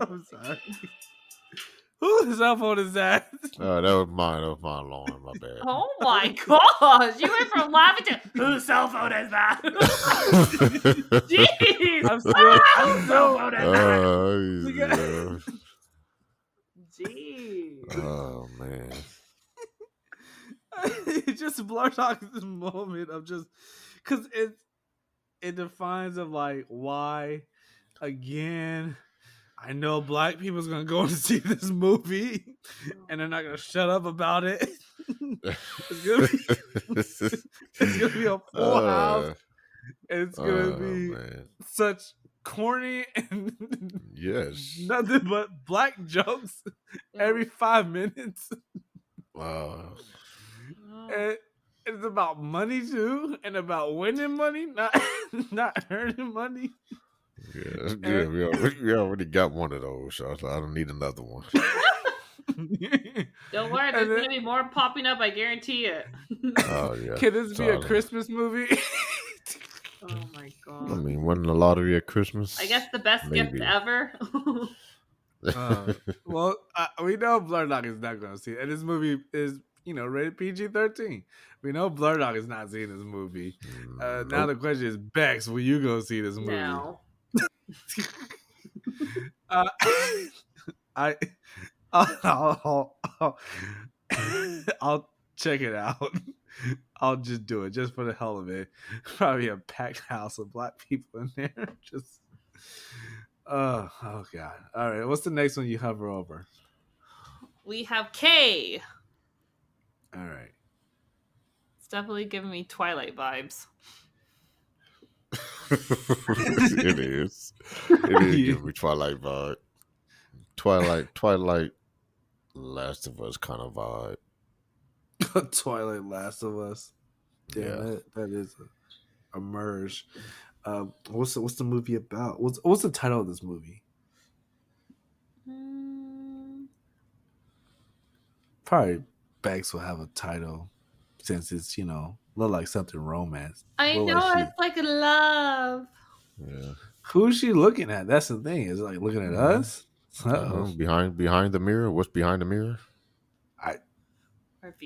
I'm oh sorry. Whose cell phone is that? Oh, that was mine. That was my Lauren. My bad. Oh my gosh! You went from laughing to whose cell phone is that? Jeez! I'm still, I'm Whose still, cell phone is that? Yeah. Jeez. oh man. it just blurs out this moment of just because it it defines of like why again I know black people's gonna go and see this movie and they're not gonna shut up about it. it's gonna be it's gonna be a full house Uh, and it's gonna oh, be man. such corny and Yes. nothing but black jokes every five minutes. Wow. and it's about money too, and about winning money, not not earning money. Yeah, that's good. We already, we already got one of those, so I like, I don't need another one. Don't worry, there's then- gonna be more popping up. I guarantee it. Oh yeah. Can this be a Christmas movie? oh my god. I mean, wasn't the lottery at Christmas? I guess the best gift ever. Uh, well, uh, we know Blurdock is not going to see it, and this movie is, you know, rated PG thirteen. We know Blurdock is not seeing this movie. Uh, now the question is, Bex, will you go see this movie? no. Uh, I, I'll, I'll, I'll, I'll check it out. I'll just do it just for the hell of it. Probably a packed house of black people in there. Just, uh, oh god. All right, what's the next one you hover over? We have K. All right. It's definitely giving me Twilight vibes. it is. It is giving me Twilight vibe. Twilight, Twilight, Last of Us kind of vibe. Twilight Last of Us. Yeah, Yeah. That, that is a, a merge. Um, what's the, what's the movie about? What's what's the title of this movie? Mm, Probably Banks will have a title since it's you know look like something romance. I What know it's like a love. Yeah. Who's she looking at? That's the thing. Is it like looking at Mhm. us? Uh, Uh-oh. behind behind the mirror. What's behind the mirror? I.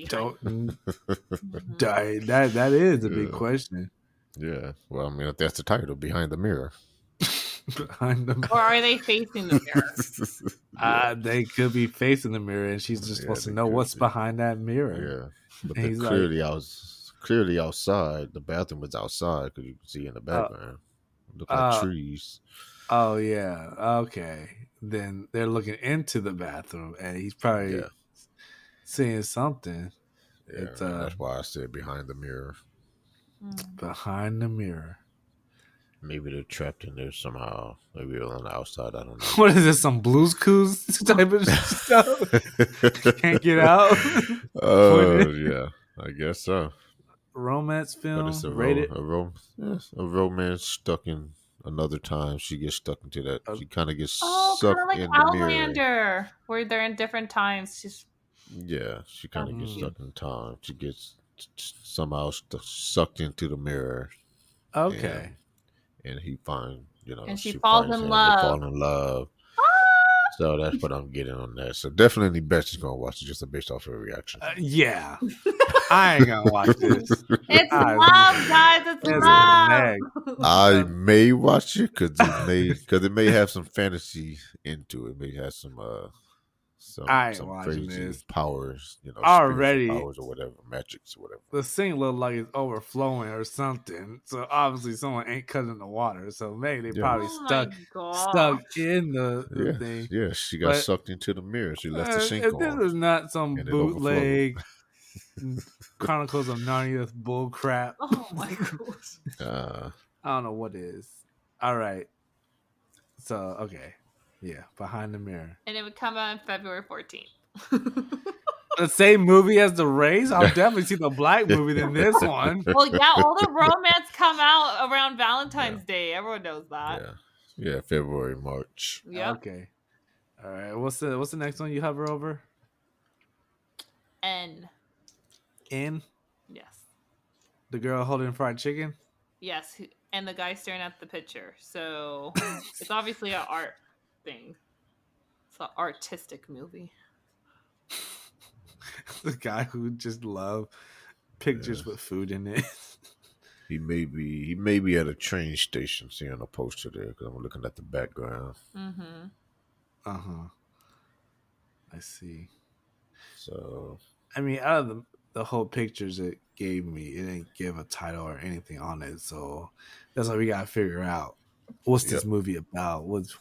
Don't Mhm. die. That that is a big question. Yeah. Well, I mean, if that's the title, behind the mirror. Behind them, Or are they facing the mirror? uh, they could be facing the mirror, and she's just Yeah, supposed to know what's be. behind that mirror. yeah. But And they're he's like- clearly out, clearly outside. The bathroom was outside because you can see in the background. Look like uh, trees. Oh yeah. Okay. Then they're looking into the bathroom, and he's probably Yeah. seeing something Yeah, it's, uh, that's why I said behind the mirror. Mm. behind the mirror. maybe they're trapped in there somehow. Maybe they're on the outside. I don't know. What is this? Some Blues Clues type of stuff? Can't get out. Oh yeah, I guess so. Romance film. But film it's a, ro- rated. a, rom- yes, a romance stuck in another time. She gets stuck into that. Oh. She kind of gets Oh, kind sucked of like in the mirror. Outlander, where they're in different times. Just Yeah, she kind of gets Mhm. stuck in time. She gets somehow st- sucked into the mirror, Okay. and he finds, you know And she falls in love. Fall in love. So that's what I'm getting on that. So definitely, Best is gonna watch it just based off her reaction. Uh, yeah. I ain't gonna watch this. it's I- love, guys. It's It's love. I may watch it because it may because it may have some fantasy into it. It may have some uh some, I ain't some watching crazy this. powers, you know, Already. powers or whatever, magics or whatever. The sink looked like it's overflowing or something. So obviously someone ain't cutting the water. So maybe they Yeah. probably Oh stuck stuck in the, the Yeah, thing. yeah, she got But- sucked into the mirror. She left the Uh, sink if on. this is not some and it overflowed. bootleg Chronicles of Narnia bull crap. Oh my gosh. Uh, I don't know what is. All right. So okay. Yeah, behind the mirror. And it would come out on February 14th. The same movie as the Rays. I'll definitely see the black movie than this one. well, yeah, all the romance come out around Valentine's Day. Everyone knows that. yeah, yeah, February, March. Yep. Okay. All right. What's the What's the next one you hover over? N. In Yes. the girl holding fried chicken. Yes. And the guy staring at the picture. So it's obviously an art thing. It's an artistic movie. the guy who just love pictures Yeah. with food in it. He may be he may be at a train station seeing a poster there because I'm looking at the background. Mm-hmm. Uh huh. I see. So I mean, out of the the whole pictures it gave me, it didn't give a title or anything on it. So that's what we gotta figure out. What's this movie about? What's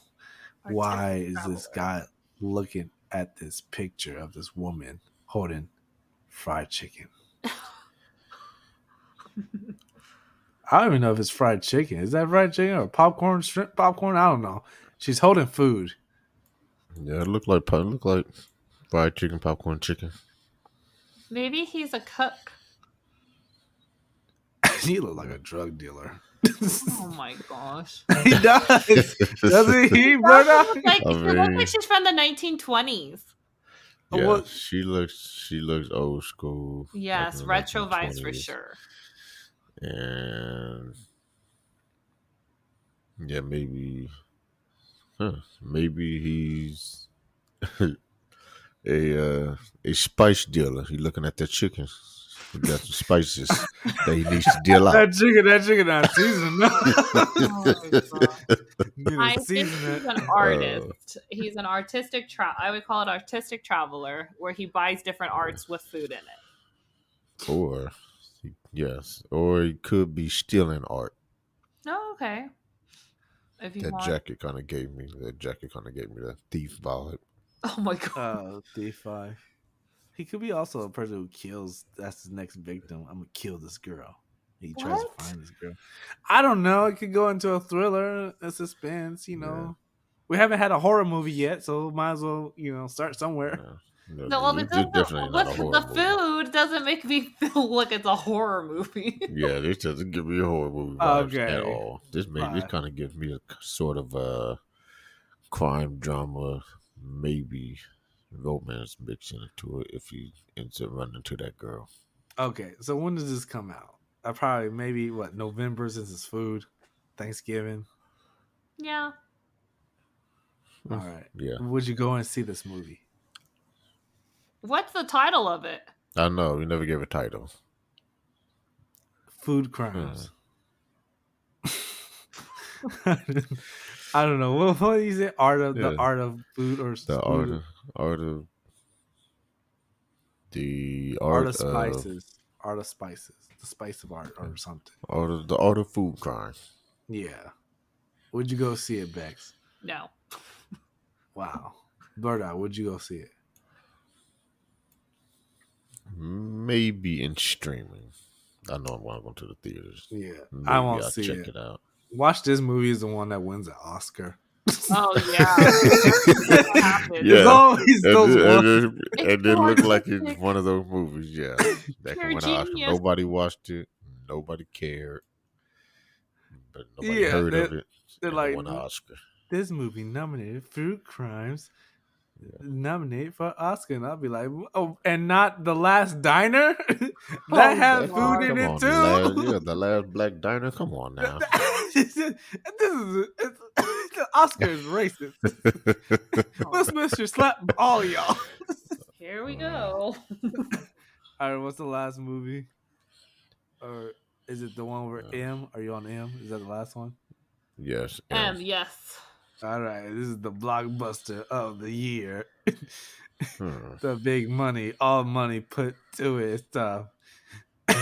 why is this guy looking at this picture of this woman holding fried chicken? I don't even know if it's fried chicken. Is that fried chicken or popcorn, shrimp popcorn? I don't know. She's holding food. yeah, it looked like it looked like fried chicken, popcorn chicken. Maybe he's a cook. he look like a drug dealer. Oh my gosh. he does. Doesn't he, She brother? looks like, I she looks mean- like she's from the 1920s. Oh, Yeah, what- she looks she looks old school. Yes, in the retro vibes for sure. And yeah, maybe, huh, maybe he's a uh, a spice dealer. He's looking at that chicken. He got some spices that he needs to deal out. That chicken, that chicken not seasoned. Oh my God. Need I to think season he's an artist. He's an artistic tra- I would call it artistic traveler, where he buys different arts with food in it. Or yes, or he could be stealing art. Oh, okay. If you That want. jacket kind of gave me that jacket kind of gave me that thief vibe. Oh my god. Oh, D5. He could be also a person who kills. That's his next victim. I'm gonna kill this girl. He tries to find this girl. I don't know. It could go into a thriller, a suspense. You know, we haven't had a horror movie yet, so might as well you know start somewhere. Yeah. No, well, it's because definitely not a with horror the movie. food doesn't make me feel like it's a horror movie. Yeah, this doesn't give me a horror movie vibes Okay. at all. This may this kind of gives me a sort of a crime drama, maybe romance mixed into it if he ends up running into that girl. Okay, so when does this come out? I probably maybe what November since it's food, Thanksgiving. yeah. All mm, right. Yeah, Would you go and see this movie? What's the title of it? I know. We never gave a title. Food hmm. crimes. I don't know. What, what is it? Art of the art of food or The food- art of art of the art art, of of spices. art of spices. The spice of art or something. art of the art of food crime. Yeah. Would you go see it, Bex? No. Wow. Berta, would you go see it? Maybe in streaming. I know I'm going to go to the theaters. Yeah. Maybe I won't I'll see check it. it out. Watch this movie is the one that wins an Oscar. Oh yeah. Yeah. It's always And, those it- ones. and it, It's and it looked like fantastic. it's one of those movies, yeah. That can win an Oscar. Nobody watched it. Nobody cared. But nobody Yeah, heard of it. they're and like, won an Oscar. This movie nominated Fruit Crimes. Nominated for Oscar, and I'll be like, oh, and not the last diner that Oh, had God. food in Come it on, too. the last, yeah, the last black diner. Come on now. this is it's, the Oscar is racist. Will Smith should slap all of y'all. Here we go. All right, what's the last movie? Or is it the one where Yeah. M? Are you on M? Is that the last one? yes. Um, um, yes. All right, this is the blockbuster of the year. hmm. the big money, all money put to it stuff.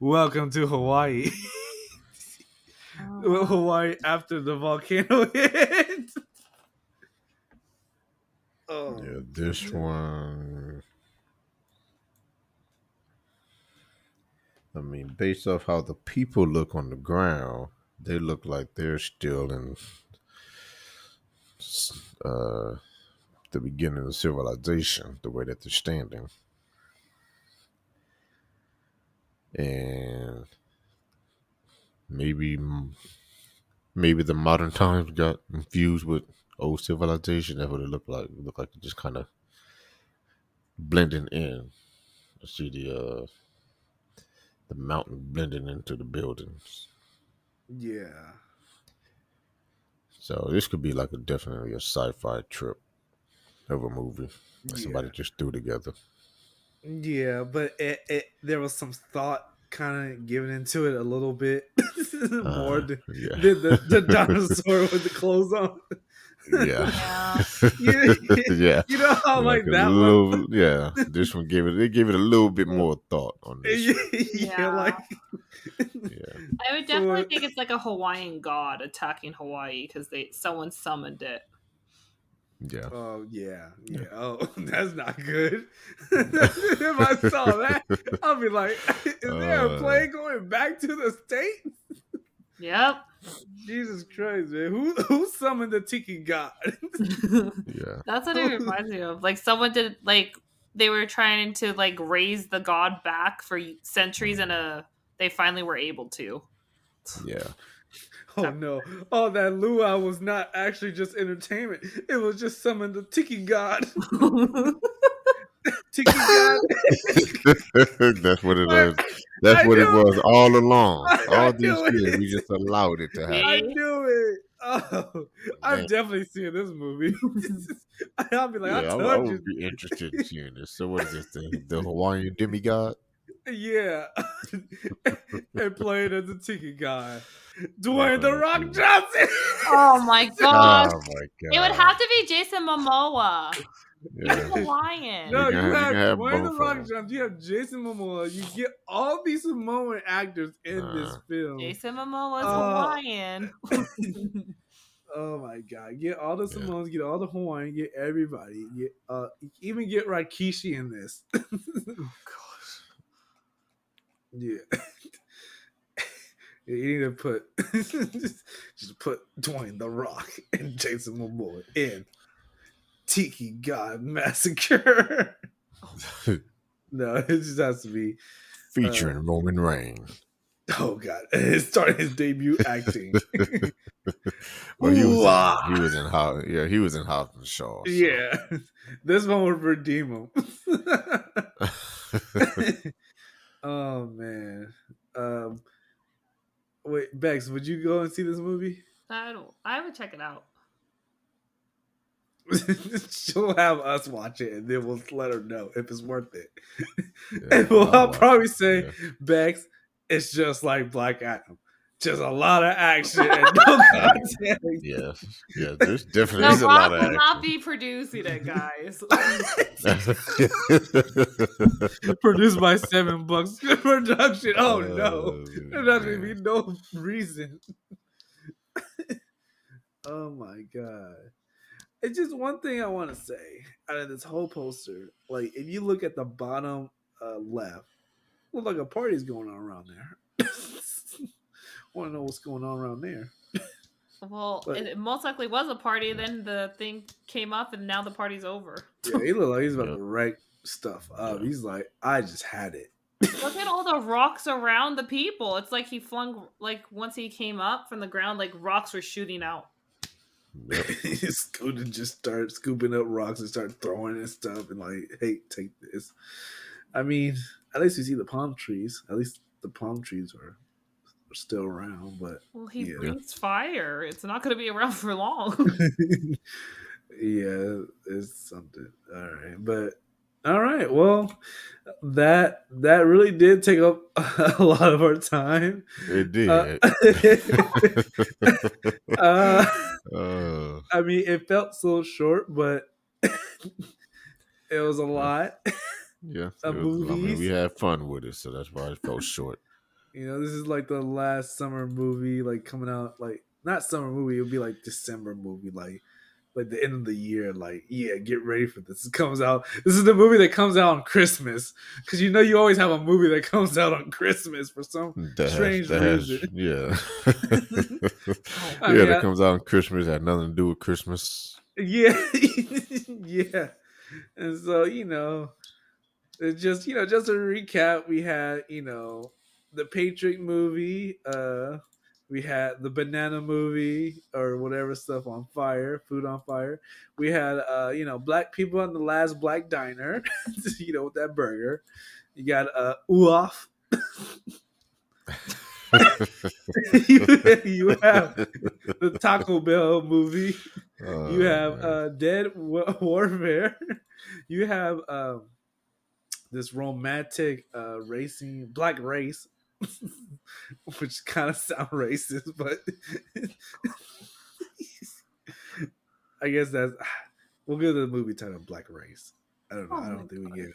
Welcome to Hawaii. Oh, Hawaii after the volcano hit. Oh, Yeah, this one. I mean, based off how the people look on the ground, they look like they're still in uh, the beginning of civilization, the way that they're standing. And maybe maybe the modern times got infused with old civilization. That's what it looked like. It looked like it just kind of blending in. I see the uh, the mountain blending into the buildings. Yeah. So this could be like a definitely a sci-fi trip of a movie that somebody just threw together. Yeah, but it, it there was some thought kind of given into it a little bit more Uh, than, yeah, than the, the dinosaur with the clothes on. Yeah, Yeah. Yeah. yeah. You know how like, a that one. yeah. This one gave it. They gave it a little bit more thought on this. yeah, Yeah. like Yeah, I would definitely what- think it's like a Hawaiian god attacking Hawaii because they someone summoned it. yeah. Oh yeah, yeah. Oh, that's not good. if I saw that, I'll be like, "Is there a Uh. plane going back to the state?" Yep. Jesus Christ, man! Who who summoned the Tiki God? Yeah. That's what it reminds me of. Like someone did like they were trying to like raise the god back for centuries and uh they finally were able to. Yeah. oh no! Oh, that luau was not actually just entertainment. It was just summoned the Tiki God. Tiki God. That's what it is. That's I what it knew was all along. I All these knew years, it. we just allowed it to happen. I knew it. Oh, I've Man. definitely seen this movie. I'll be like, yeah, I I, told I you. would be interested in seeing this. So, what is this? The, the Hawaiian demigod? Yeah. and played as a tiki guy. Dwayne the Rock dude. Johnson. oh my oh gosh. Oh my god! It would have to be Jason Momoa. He's Yeah. Hawaiian. No, You you, can have- you have, can have Dwayne the Rock them. Johnson. You have Jason Momoa. You get all these Samoan actors in this Uh. film. Jason Momoa's Uh, Hawaiian. Oh my god! Get all the Yeah. Samoans, get all the Hawaiian, get everybody. Get uh, even get Rikishi in this. Yeah. Yeah, you need to put just, just put Dwayne the Rock and Jason Momoa in Tiki God Massacre. no, it just has to be. Featuring Roman Reigns. Oh God! It started his debut acting. Well, he was, Ooh-ah. in, he was in Hobbs. Yeah, he was in Hobbs and Shaw. so- yeah, this one would redeem him. oh man. Um, wait, Bex, would you go and see this movie? I don't I would check it out. She'll have us watch it, and then we'll let her know if it's worth it. Yeah, and we'll I'll I'll probably it, say, yeah. Bex, it's just like Black Adam, just a lot of action and no content. Yeah, yeah. There's definitely The there's a lot of will not be producing it, guys. Produced by Seven Bucks Production. Oh no. Uh, There's not gonna be no reason. oh my god. It's just one thing I want to say out of this whole poster. Like, if you look at the bottom uh, left, look like a party's going on around there. want to know what's going on around there. Well, But- it most likely was a party. Then the thing came up, and now the party's over. Yeah, he looked like he's about Yeah. to wreck stuff up. Yeah. He's like, I just had it. Look at all the rocks around the people. It's like he flung like once he came up from the ground, like rocks were shooting out. Yep. Scooter just started scooping up rocks and start throwing and stuff and like, hey, take this. I mean, at least you see the palm trees. At least the palm trees are, are still around, but Well, he Yeah. breathes fire. It's not going to be around for long. yeah, it's something. All right, but all right. Well, that that really did take up a lot of our time. It did. Uh, uh, Uh, I mean, it felt so short, but it was a lot. yeah, it was- I mean, we had fun with it, so that's why it felt short. You know, this is like the last summer movie, like coming out, like not summer movie. It would be like December movie, like like the end of the year. Like, yeah, get ready for this. It comes out. This is the movie that comes out on Christmas because you know you always have a movie that comes out on Christmas for some That strange has, that has, reason. yeah, yeah, mean, that I- comes out on Christmas. Had nothing to do with Christmas. Yeah, yeah. And so, you know, it's just, you know, just to recap, we had, you know, the Patriot movie, uh, we had the banana movie or whatever stuff on fire, food on fire. We had uh, you know, black people in the last black diner, you know, with that burger. You got uh Uof. you, you have the Taco Bell movie. You have Oh, uh, Dead Wa- Warfare. You have um, this romantic uh, racing black race, which kind of sound racist, but I guess that's we'll give the movie title Black Race. I don't know. Oh I don't think we get it.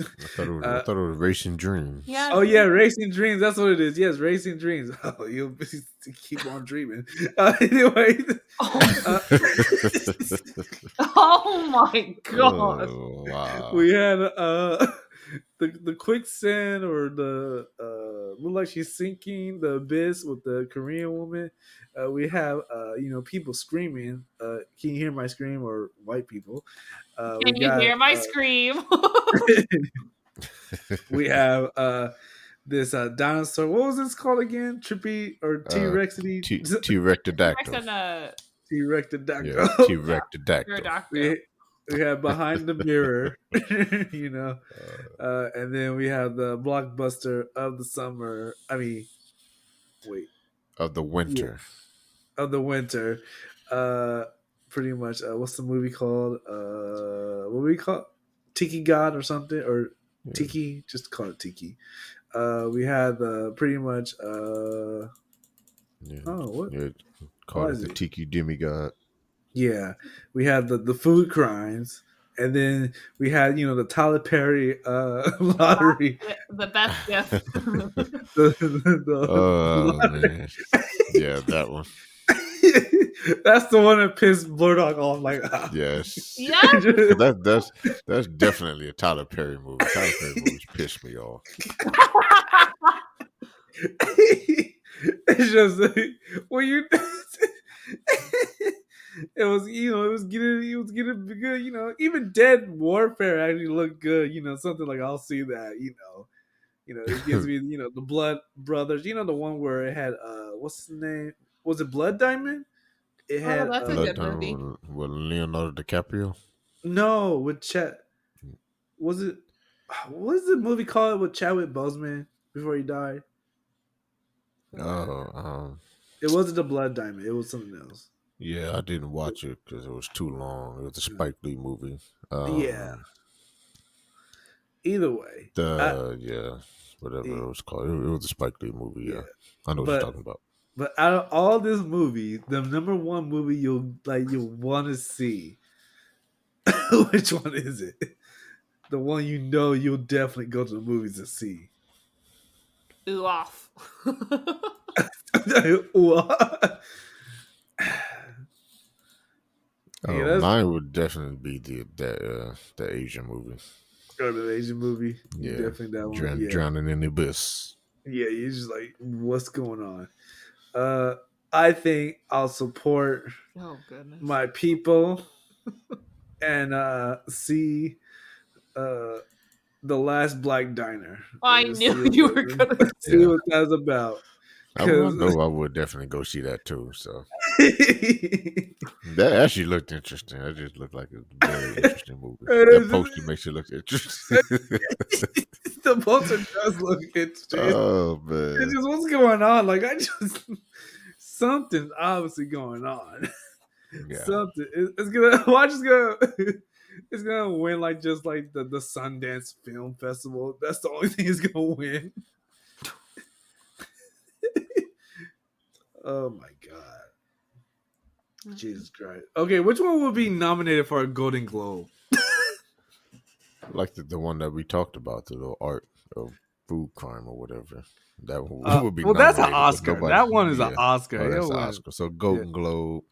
I thought it was, Uh, I thought it was Racing Dreams. Yeah. Oh yeah, Racing Dreams. That's what it is. Yes, Racing Dreams. Oh, you'll keep on dreaming. Uh, anyway, Oh, uh, oh my god. Oh, wow. we had uh the the quicksand or the uh look like she's sinking the abyss with the Korean woman. Uh, we have uh you know people screaming. Uh, can you hear my scream or white people? Uh, we Can you got, hear my uh, scream? we have uh this uh dinosaur. What was this called again? Trippy or T Rexity? T T T Rectodactyl. and a Rectodactyl. Yeah, T Rectodactyl. We, have behind the mirror, you know, uh, and then we have the blockbuster of the summer. I mean, wait, Of the winter. of the winter. Uh, pretty much. Uh, what's the movie called? Uh, what we call Tiki God or something or Yeah. Tiki? Just call it Tiki. Uh, we had the pretty much. Uh, Yeah. oh, what? Yeah, Called it the it- Tiki Demigod. Yeah, we had the the food crimes, and then we had you know the Tyler Perry uh, lottery. The, the best gift. The, the- the Oh man. Yeah, that one. That's the one that pissed Blurdock off. Like, ah. Yes. yeah. That that's that's definitely a Tyler Perry movie. Tyler Perry movies piss me off. it's just like, well, you. It was, you know, it was getting, it was getting good. You know, even Dead Warfare actually looked good. You know, something like I'll see that. You know, you know, it gives me, you know, the Blood Brothers. You know, the one where it had, uh, what's the name? Was it Blood Diamond? It Oh, had that's a uh, good Blood movie. Diamond with, with Leonardo DiCaprio. no with Chet. Was it? What is the movie called with Chadwick Boseman before he died? Oh, um, It wasn't the Blood Diamond. It was something else. Yeah, I didn't watch it because it was too long. It was a Spike Lee movie. Um, Yeah. Either way, The yeah, whatever Yeah. it was called. It, it was a Spike Lee movie. Yeah, Yeah. I know what you're talking about. but out of all this movie, the number one movie you'll like you'll want to see, which one is it? The one you know you'll definitely go to the movies to see. Ooh off. What? Oh, Yeah, mine would definitely be the that uh, the Asian movie. Or the Asian movie. Yeah. Definitely that one. Drown, yeah. Drowning in the abyss. Yeah, you're just like, what's going on? Uh, I think I'll support Oh goodness. my people and uh, see uh, the last Black Diner. I knew you were gonna see Yeah. what that's about. I, would- I 'Cause- I would definitely go see that too. So that actually looked interesting. That just looked like a very interesting movie. that poster makes it look interesting. the poster does look interesting. oh it's man, just what's going on. Like I just something's obviously going on. yeah. Something it- it's gonna watch is gonna it's gonna win like just like the the Sundance Film Festival. That's the only thing it's gonna win. oh my god. Jesus Christ. Okay, which one would be nominated for a Golden Globe? like the, the one that we talked about, the little art of food crime or whatever. That one Uh, would be well, that's an Oscar. nobody- That one is an. Oscar. Oh, that's an. Oscar. So Golden Globe.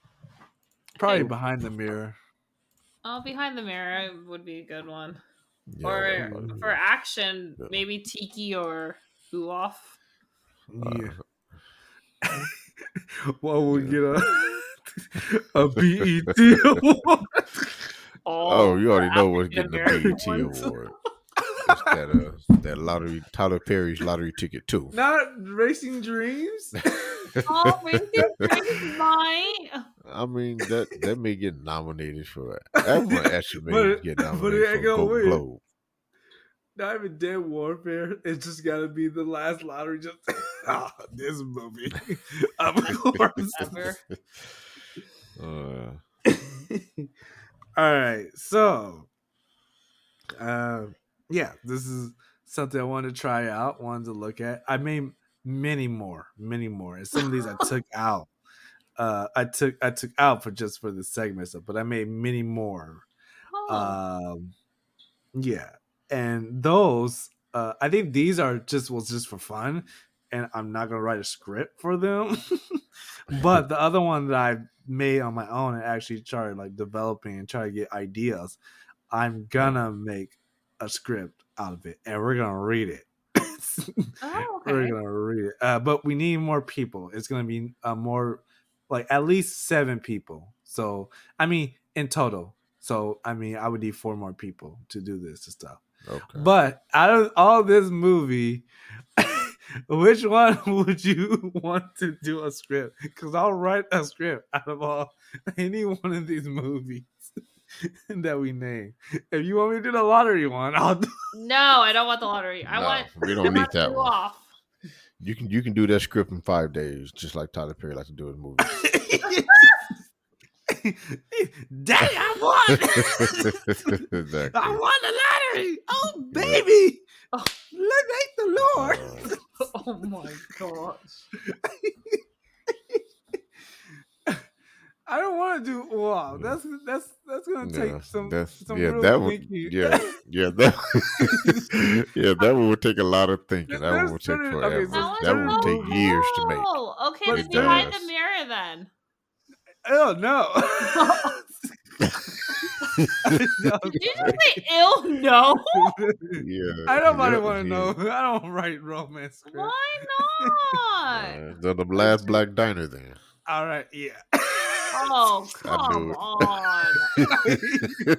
Probably Hey. behind the mirror. Oh, behind the mirror would be a good one. Yeah, or that for action, Yeah. maybe Tiki or Uoff. Yeah. Uh, What would we Yeah. get a a BET award? Oh, you already know what's getting the African-American BET ones. award. It's that uh, that lottery, Tyler Perry's lottery ticket too. Not Racing Dreams. Oh, Racing Dreams might. I mean that that may get nominated for that one actually may But it- get but it nominated ain't for gonna Golden win. Globe. Not even Dead Warfare. It's just got to be the last lottery. Just ah, this movie. of course. Uh, All right, so, uh, yeah, this is something I wanted to try out, wanted to look at. I made many more, many more, and some of these I took out. Uh, I took I took out for just for the segment stuff, but I made many more. Oh. Um, yeah, and those uh, I think these are just was just for fun, and I'm not gonna write a script for them. but the other one that I made on my own and actually started like developing and try to get ideas, I'm gonna make a script out of it, and we're gonna read it. oh, We're gonna read it, uh, but we need more people. It's gonna be uh, more, like at least seven people. So I mean, in total. So I mean, I would need four more people to do this and stuff. okay. But out of all this movie, which one would you want to do a script? Because I'll write a script out of all any one of these movies that we name. If you want me to do the lottery one, I'll do. No, I don't want the lottery. I No, want. we don't need that one. Uoff. You can you can do that script in five days, just like Tyler Perry likes to do in movies. Daddy, I won! exactly. I won the lottery! Oh, baby! Oh. Thank the Lord! Oh my gosh. I don't want to do wow. That's that's that's gonna take yeah, some that's- some yeah, real that would thinking. yeah yeah that yeah that one would take a lot of thinking. That one would take forever. okay, That, that would so take years to make. cool. Okay, But then it behind the mirror then. Oh no! Did you just say ill? No. Yeah, I nobody yeah, want to know. I don't write romance scripts. Why not? Uh, the, the last black diner then. All right, yeah. Oh, come on.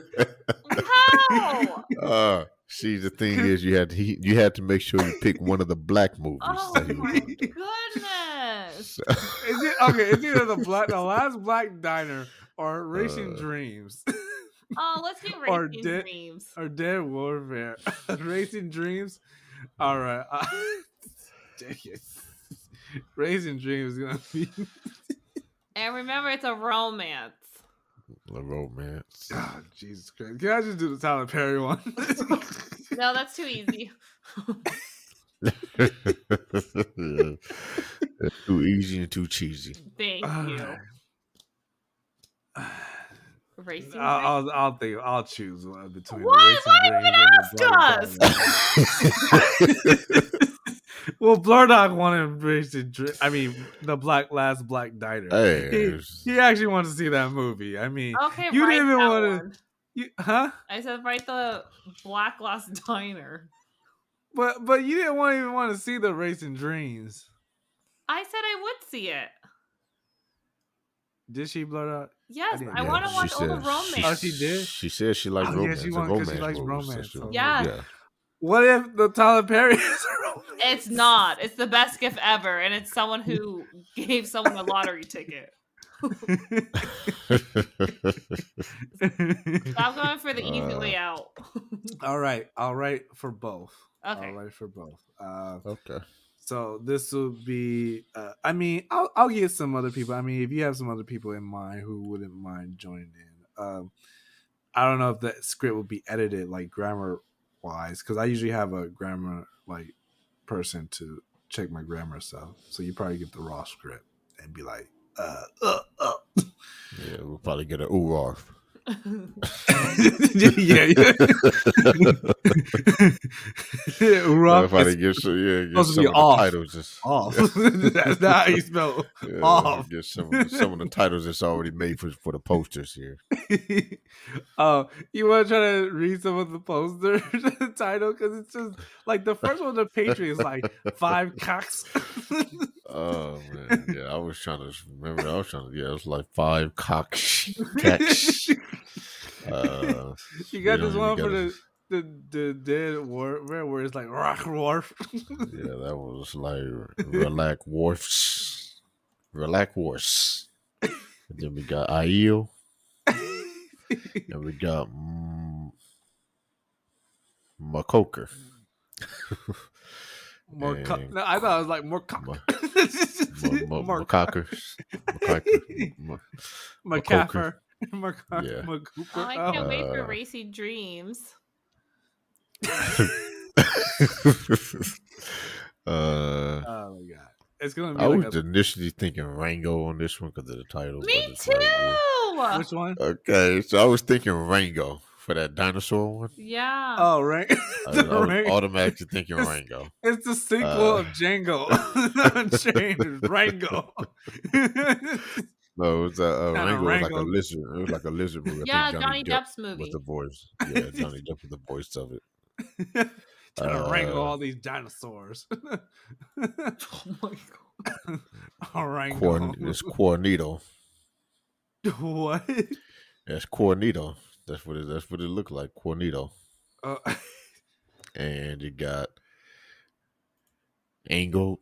How? uh, see, the thing is, you had to he, you had to make sure you pick one of the black movies. Oh that my goodness. Is it okay? It's either the black, the last black diner, or Racing Uh, Dreams, Oh, let's do Or racing did- dreams. or Dead Warfare. Racing Dreams. All right. Uh, dang it. Racing Dreams is gonna be. And remember, it's a romance. the romance. Oh, Jesus Christ! Can I just do the Tyler Perry one? No, that's too easy. Too easy and too cheesy. Thank you. Racing I'll. I'll, I'll think. I'll choose one between Why? the Why Racing didn't Dreams and the Black Diner. well, Blurdog wanted Racing Dreams. I mean, the Black Last Black Diner. Hey, he, he actually wanted to see that movie. I mean, Okay, You didn't even wanna- you, huh? I said write the Black Last Diner. But but you didn't want even want to see the Racing Dreams. I said I would see it. Did she blurt out? Yes, didn't I know. want to She watch all the said- romance. Oh, she did? She said she likes Oh, yeah, romance. she a want- 'cause she likes movie, romance, so so- Yeah. yeah. What if the Tyler Perry is a romance? It's not. It's the best gift ever, and it's someone who gave someone a lottery ticket. Stop going for the easy Uh, way out. All right, I'll write for both. okay. I'll write for both. Uh, okay. So this will be. Uh, I mean, I'll I'll get some other people. I mean, if you have some other people in mind who wouldn't mind joining in, um, I don't know if that script will be edited like grammar wise because I usually have a grammar like person to check my grammar stuff. So you probably get the raw script and be like, uh, uh, uh. Yeah, we'll probably get an ooh off. Yeah, yeah. yeah rough If I get some, yeah, to some of the titles just off. That's not how you spell yeah, off. Get some of the, some of the titles that's already made for for the posters here. Oh, you want to try to read some of the poster title because it's just like the first one, the Patriots, like five cocks. Oh man, yeah, I was trying to remember. I was trying to, yeah, it was like five cocks. Uh, you got you this know, one for gotta- the the the dead war where where it's like rock wharf. yeah, that was like relax wharfs, relax wharfs. Then we got Aiel, and we got mm, Makoker. more co- no, I thought it was like more cock. Ma- more Ma- Makoker. Makoker. Ma- McCaffer. McCar- Yeah. McCooper. Oh, I can't wait for Uh, Racy Dreams. uh, Oh my god, it's gonna be I like was a, initially thinking Rango on this one because of the title. Me but it's too. which one? Okay, so I was thinking Rango for that dinosaur one. Yeah. Oh, right. I, I was Rango. automatically thinking Rango. It's the sequel Uh, of Django Unchained. Rango. No, it was uh, uh, Kinda Rango was like a lizard. It was like a lizard movie. I yeah, think Johnny, Depp Depp's movie. was the voice. Yeah, Johnny Depp was the voice of it. Trying to wrangle Uh, all these dinosaurs. oh my god. oh, Rango. Corn, it's Cornito. what? That's Cornito. That's what it. That's what it looked like. Cornito. Uh, and you got Angled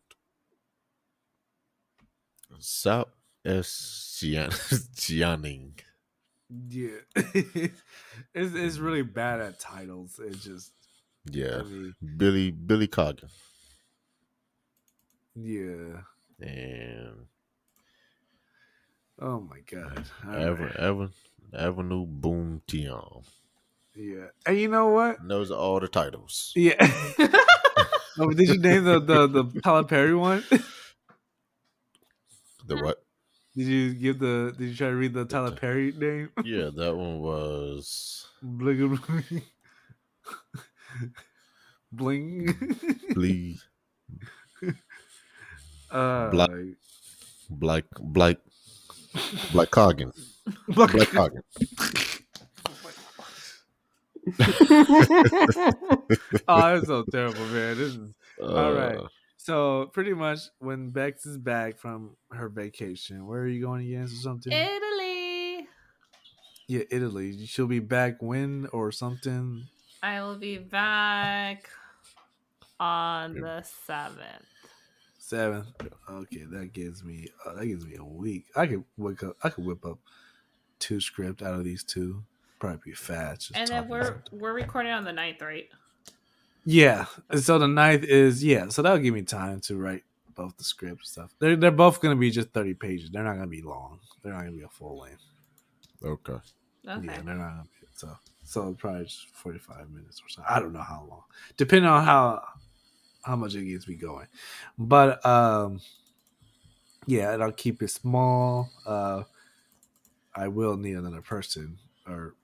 South S Cianing. yeah. it's, it's really bad at titles. It's just, Yeah, I mean, Billy Billy Coggin yeah. and Oh my god. Evan right. Evan Avenue Boom Tion. Yeah. And you know what? And those are all the titles. Yeah. oh, did you name the the the Tyler Perry one? The what? Did you give the? Did you try to read the Tyler Perry name? Yeah, that one was Bling. Bling. Blee Uh, Black- Black Black Black Coggin. Black. Black Coggin. oh, that's so terrible, man. This is All right. So pretty much when Bex is back from her vacation. Where are you going again? Or something? Italy. yeah, Italy. She'll be back when or something. I will be back on the seventh. Seven. Okay, that gives me uh, that gives me a week. I could whip up. I could whip up two script out of these two. Probably be fast. And then we're something. we're recording on the 9th, right? Yeah. So the ninth is yeah. So that'll give me time to write both the script stuff. They're they're both gonna be just thirty pages. They're not gonna be long. They're not gonna be a full length. okay. Okay. Yeah, they're not gonna be so so probably just forty five minutes or so. I don't know how long, depending on how how much it gets me going. But um, yeah, and I'll keep it small. Uh, I will need another person, or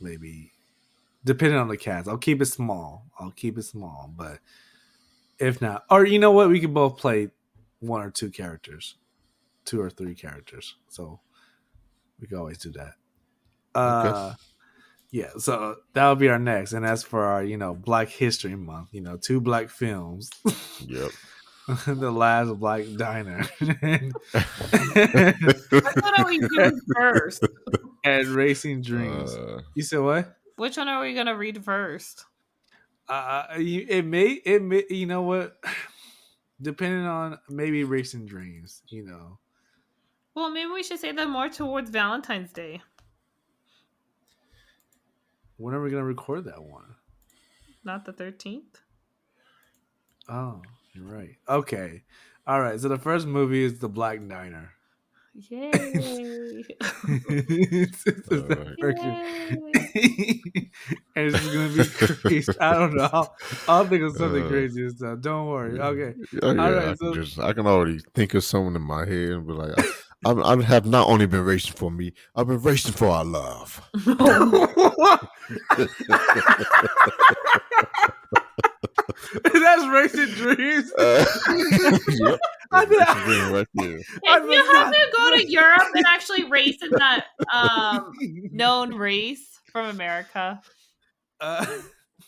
maybe depending on the cast. I'll keep it small. I'll keep it small, but if not, or you know what, we can both play one or two characters, two or three characters. So we can always do that. Uh, yeah. So that'll be our next, and as for our, you know, Black History Month, you know, two black films. Yep. the last black diner, and, I thought I was doing first. and Racing Dreams. Uh, you said what? Which one are we gonna read first? Uh, it may it may you know what, depending on maybe Racing Dreams. You know, Well, maybe we should say that more towards Valentine's Day. when are we gonna record that one? Not the thirteenth. Oh, you're right. Okay, all right. So the first movie is The Black Diner. Yay! It's- it's right. Yay. and it's just gonna be crazy. I don't know. I'll, I'll think of something Uh, crazy and stuff. Don't worry. Okay. Oh, yeah, All right, I, so- can just, I can already think of someone in my head and be like, I, I, I have not only been racing for me, I've been racing for our love. That's racing dreams. Uh, yep. I did- Racing dream right there. I If you have not- to go to Europe and actually race in that um, known race from America, Uh,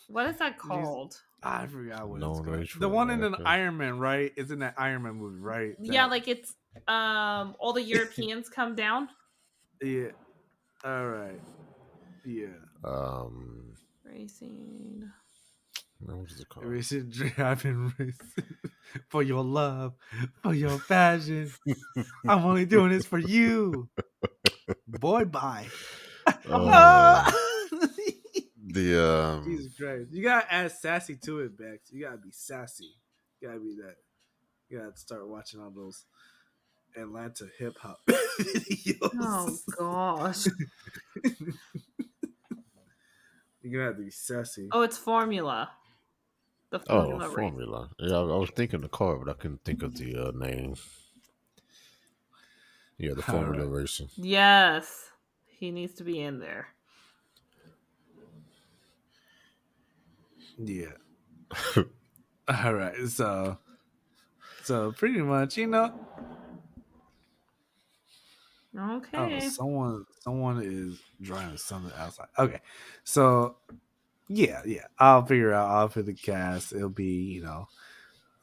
what is that called? I forgot what No it's called. race The from one in an America. Iron Man, right? Is in that Iron Man movie, right? Yeah, like it's um all the Europeans come down. yeah. All right. Yeah. Um, Racing. What is it called? Racing dream. I've been racing for your love, for your passion. I'm only doing this for you. Boy, bye. Uh, the um, Jesus Christ. You gotta add sassy to it, Bex. You gotta be sassy. You gotta be that. You gotta start watching all those Atlanta hip hop videos. Oh gosh. You're gonna have to be sassy. Oh, it's formula. The oh, formula race. Yeah, I, I was thinking the car, but I couldn't think of the uh, name. Yeah, the formula right. racing. Yes. He needs to be in there. Yeah. all right. So, so pretty much, you know. Okay. Oh, someone, someone is drawing something outside. Okay, so yeah, yeah, I'll figure out. I'll put the cast. It'll be, you know,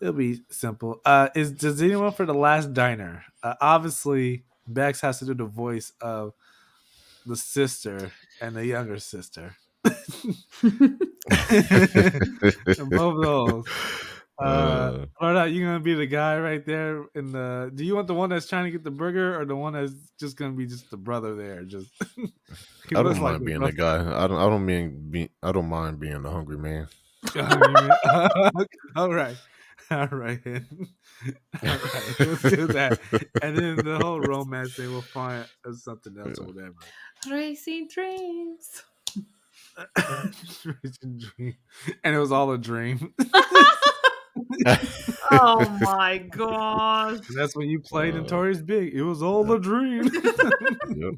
it'll be simple. Uh, is does anyone for the last diner? Uh, obviously, Bex has to do the voice of the sister and the younger sister. Both of those. Uh, Uh, or not, you gonna be the guy right there in the? Do you want the one that's trying to get the burger, or the one that's just gonna be just the brother there? Just I don't mind the being the guy. I don't. I don't mean. Be, I don't mind being the hungry man. all right, all right, all right. Let's do that, and then the whole romance thing we'll find something else or whatever. Racing dreams. Racing dream. and it was all a dream. Oh my gosh. That's when you played Uh, Notorious Big. It was all a dream. yep.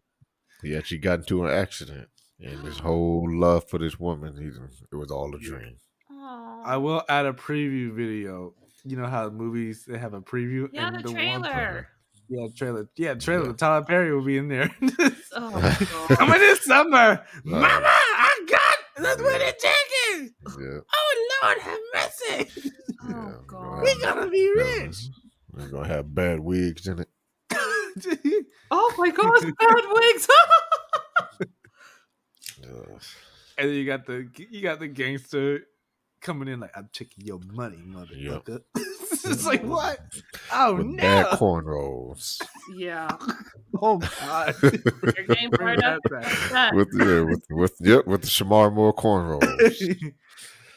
He actually got into an accident, and his whole love for this woman, he, it was all a dream. Aw. I will add a preview video. You know how movies they have a preview yeah, and the one- trailer. yeah, trailer. Yeah, trailer. Yeah. Tyler Perry will be in there. Oh my god. Coming this summer, Wow. Mama, I got the winning ticket. Yeah. Oh Lord, have mercy. Oh god. We're gonna be rich. We're gonna have bad wigs in it. Oh my gosh, bad wigs. And then you got the you got the gangster coming in like I'm taking your money, motherfucker. it's like what? Oh with no! bad cornrows. yeah. Oh god! You're getting up. that back. That- with yeah, with with yep, with the Shemar Moore cornrows.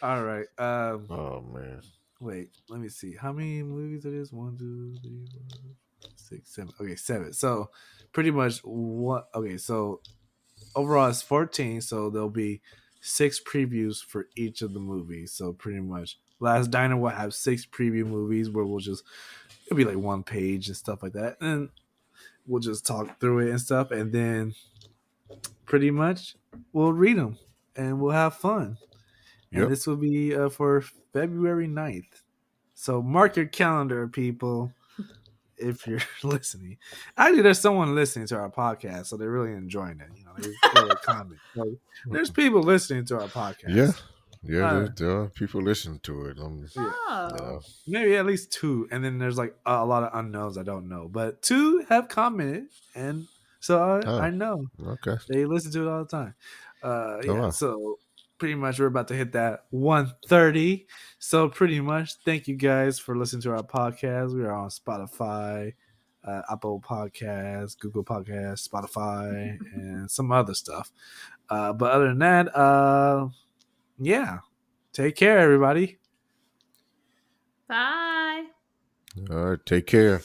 All right. Um, oh man. wait. Let me see. How many movies it is? One, two, three, four, six, seven. Okay, seven. So pretty much what? Okay, so overall it's fourteen. So there'll be six previews for each of the movies. So pretty much, Last Diner will have six preview movies where we'll just it'll be like one page and stuff like that, and we'll just talk through it and stuff, and then pretty much we'll read them and we'll have fun. Yep. And this will be uh, for February 9th. So mark your calendar, people, if you're listening. Actually, there's someone listening to our podcast, so they're really enjoying it. You know, they feel the comment. So there's people listening to our podcast. Yeah. Yeah, Uh, there, there are people listen to it. Um, Yeah. Oh. you know. maybe at least two, and then there's like a, a lot of unknowns I don't know, but two have commented, and so I, Oh. I know Okay. they listen to it all the time. Uh, Oh, yeah, wow. so pretty much we're about to hit that 130. So pretty much, thank you guys for listening to our podcast. We are on Spotify, uh, Apple Podcasts, Google Podcasts, Spotify, and some other stuff. Uh, but other than that, uh, yeah, take care, everybody. Bye. All right. Take care.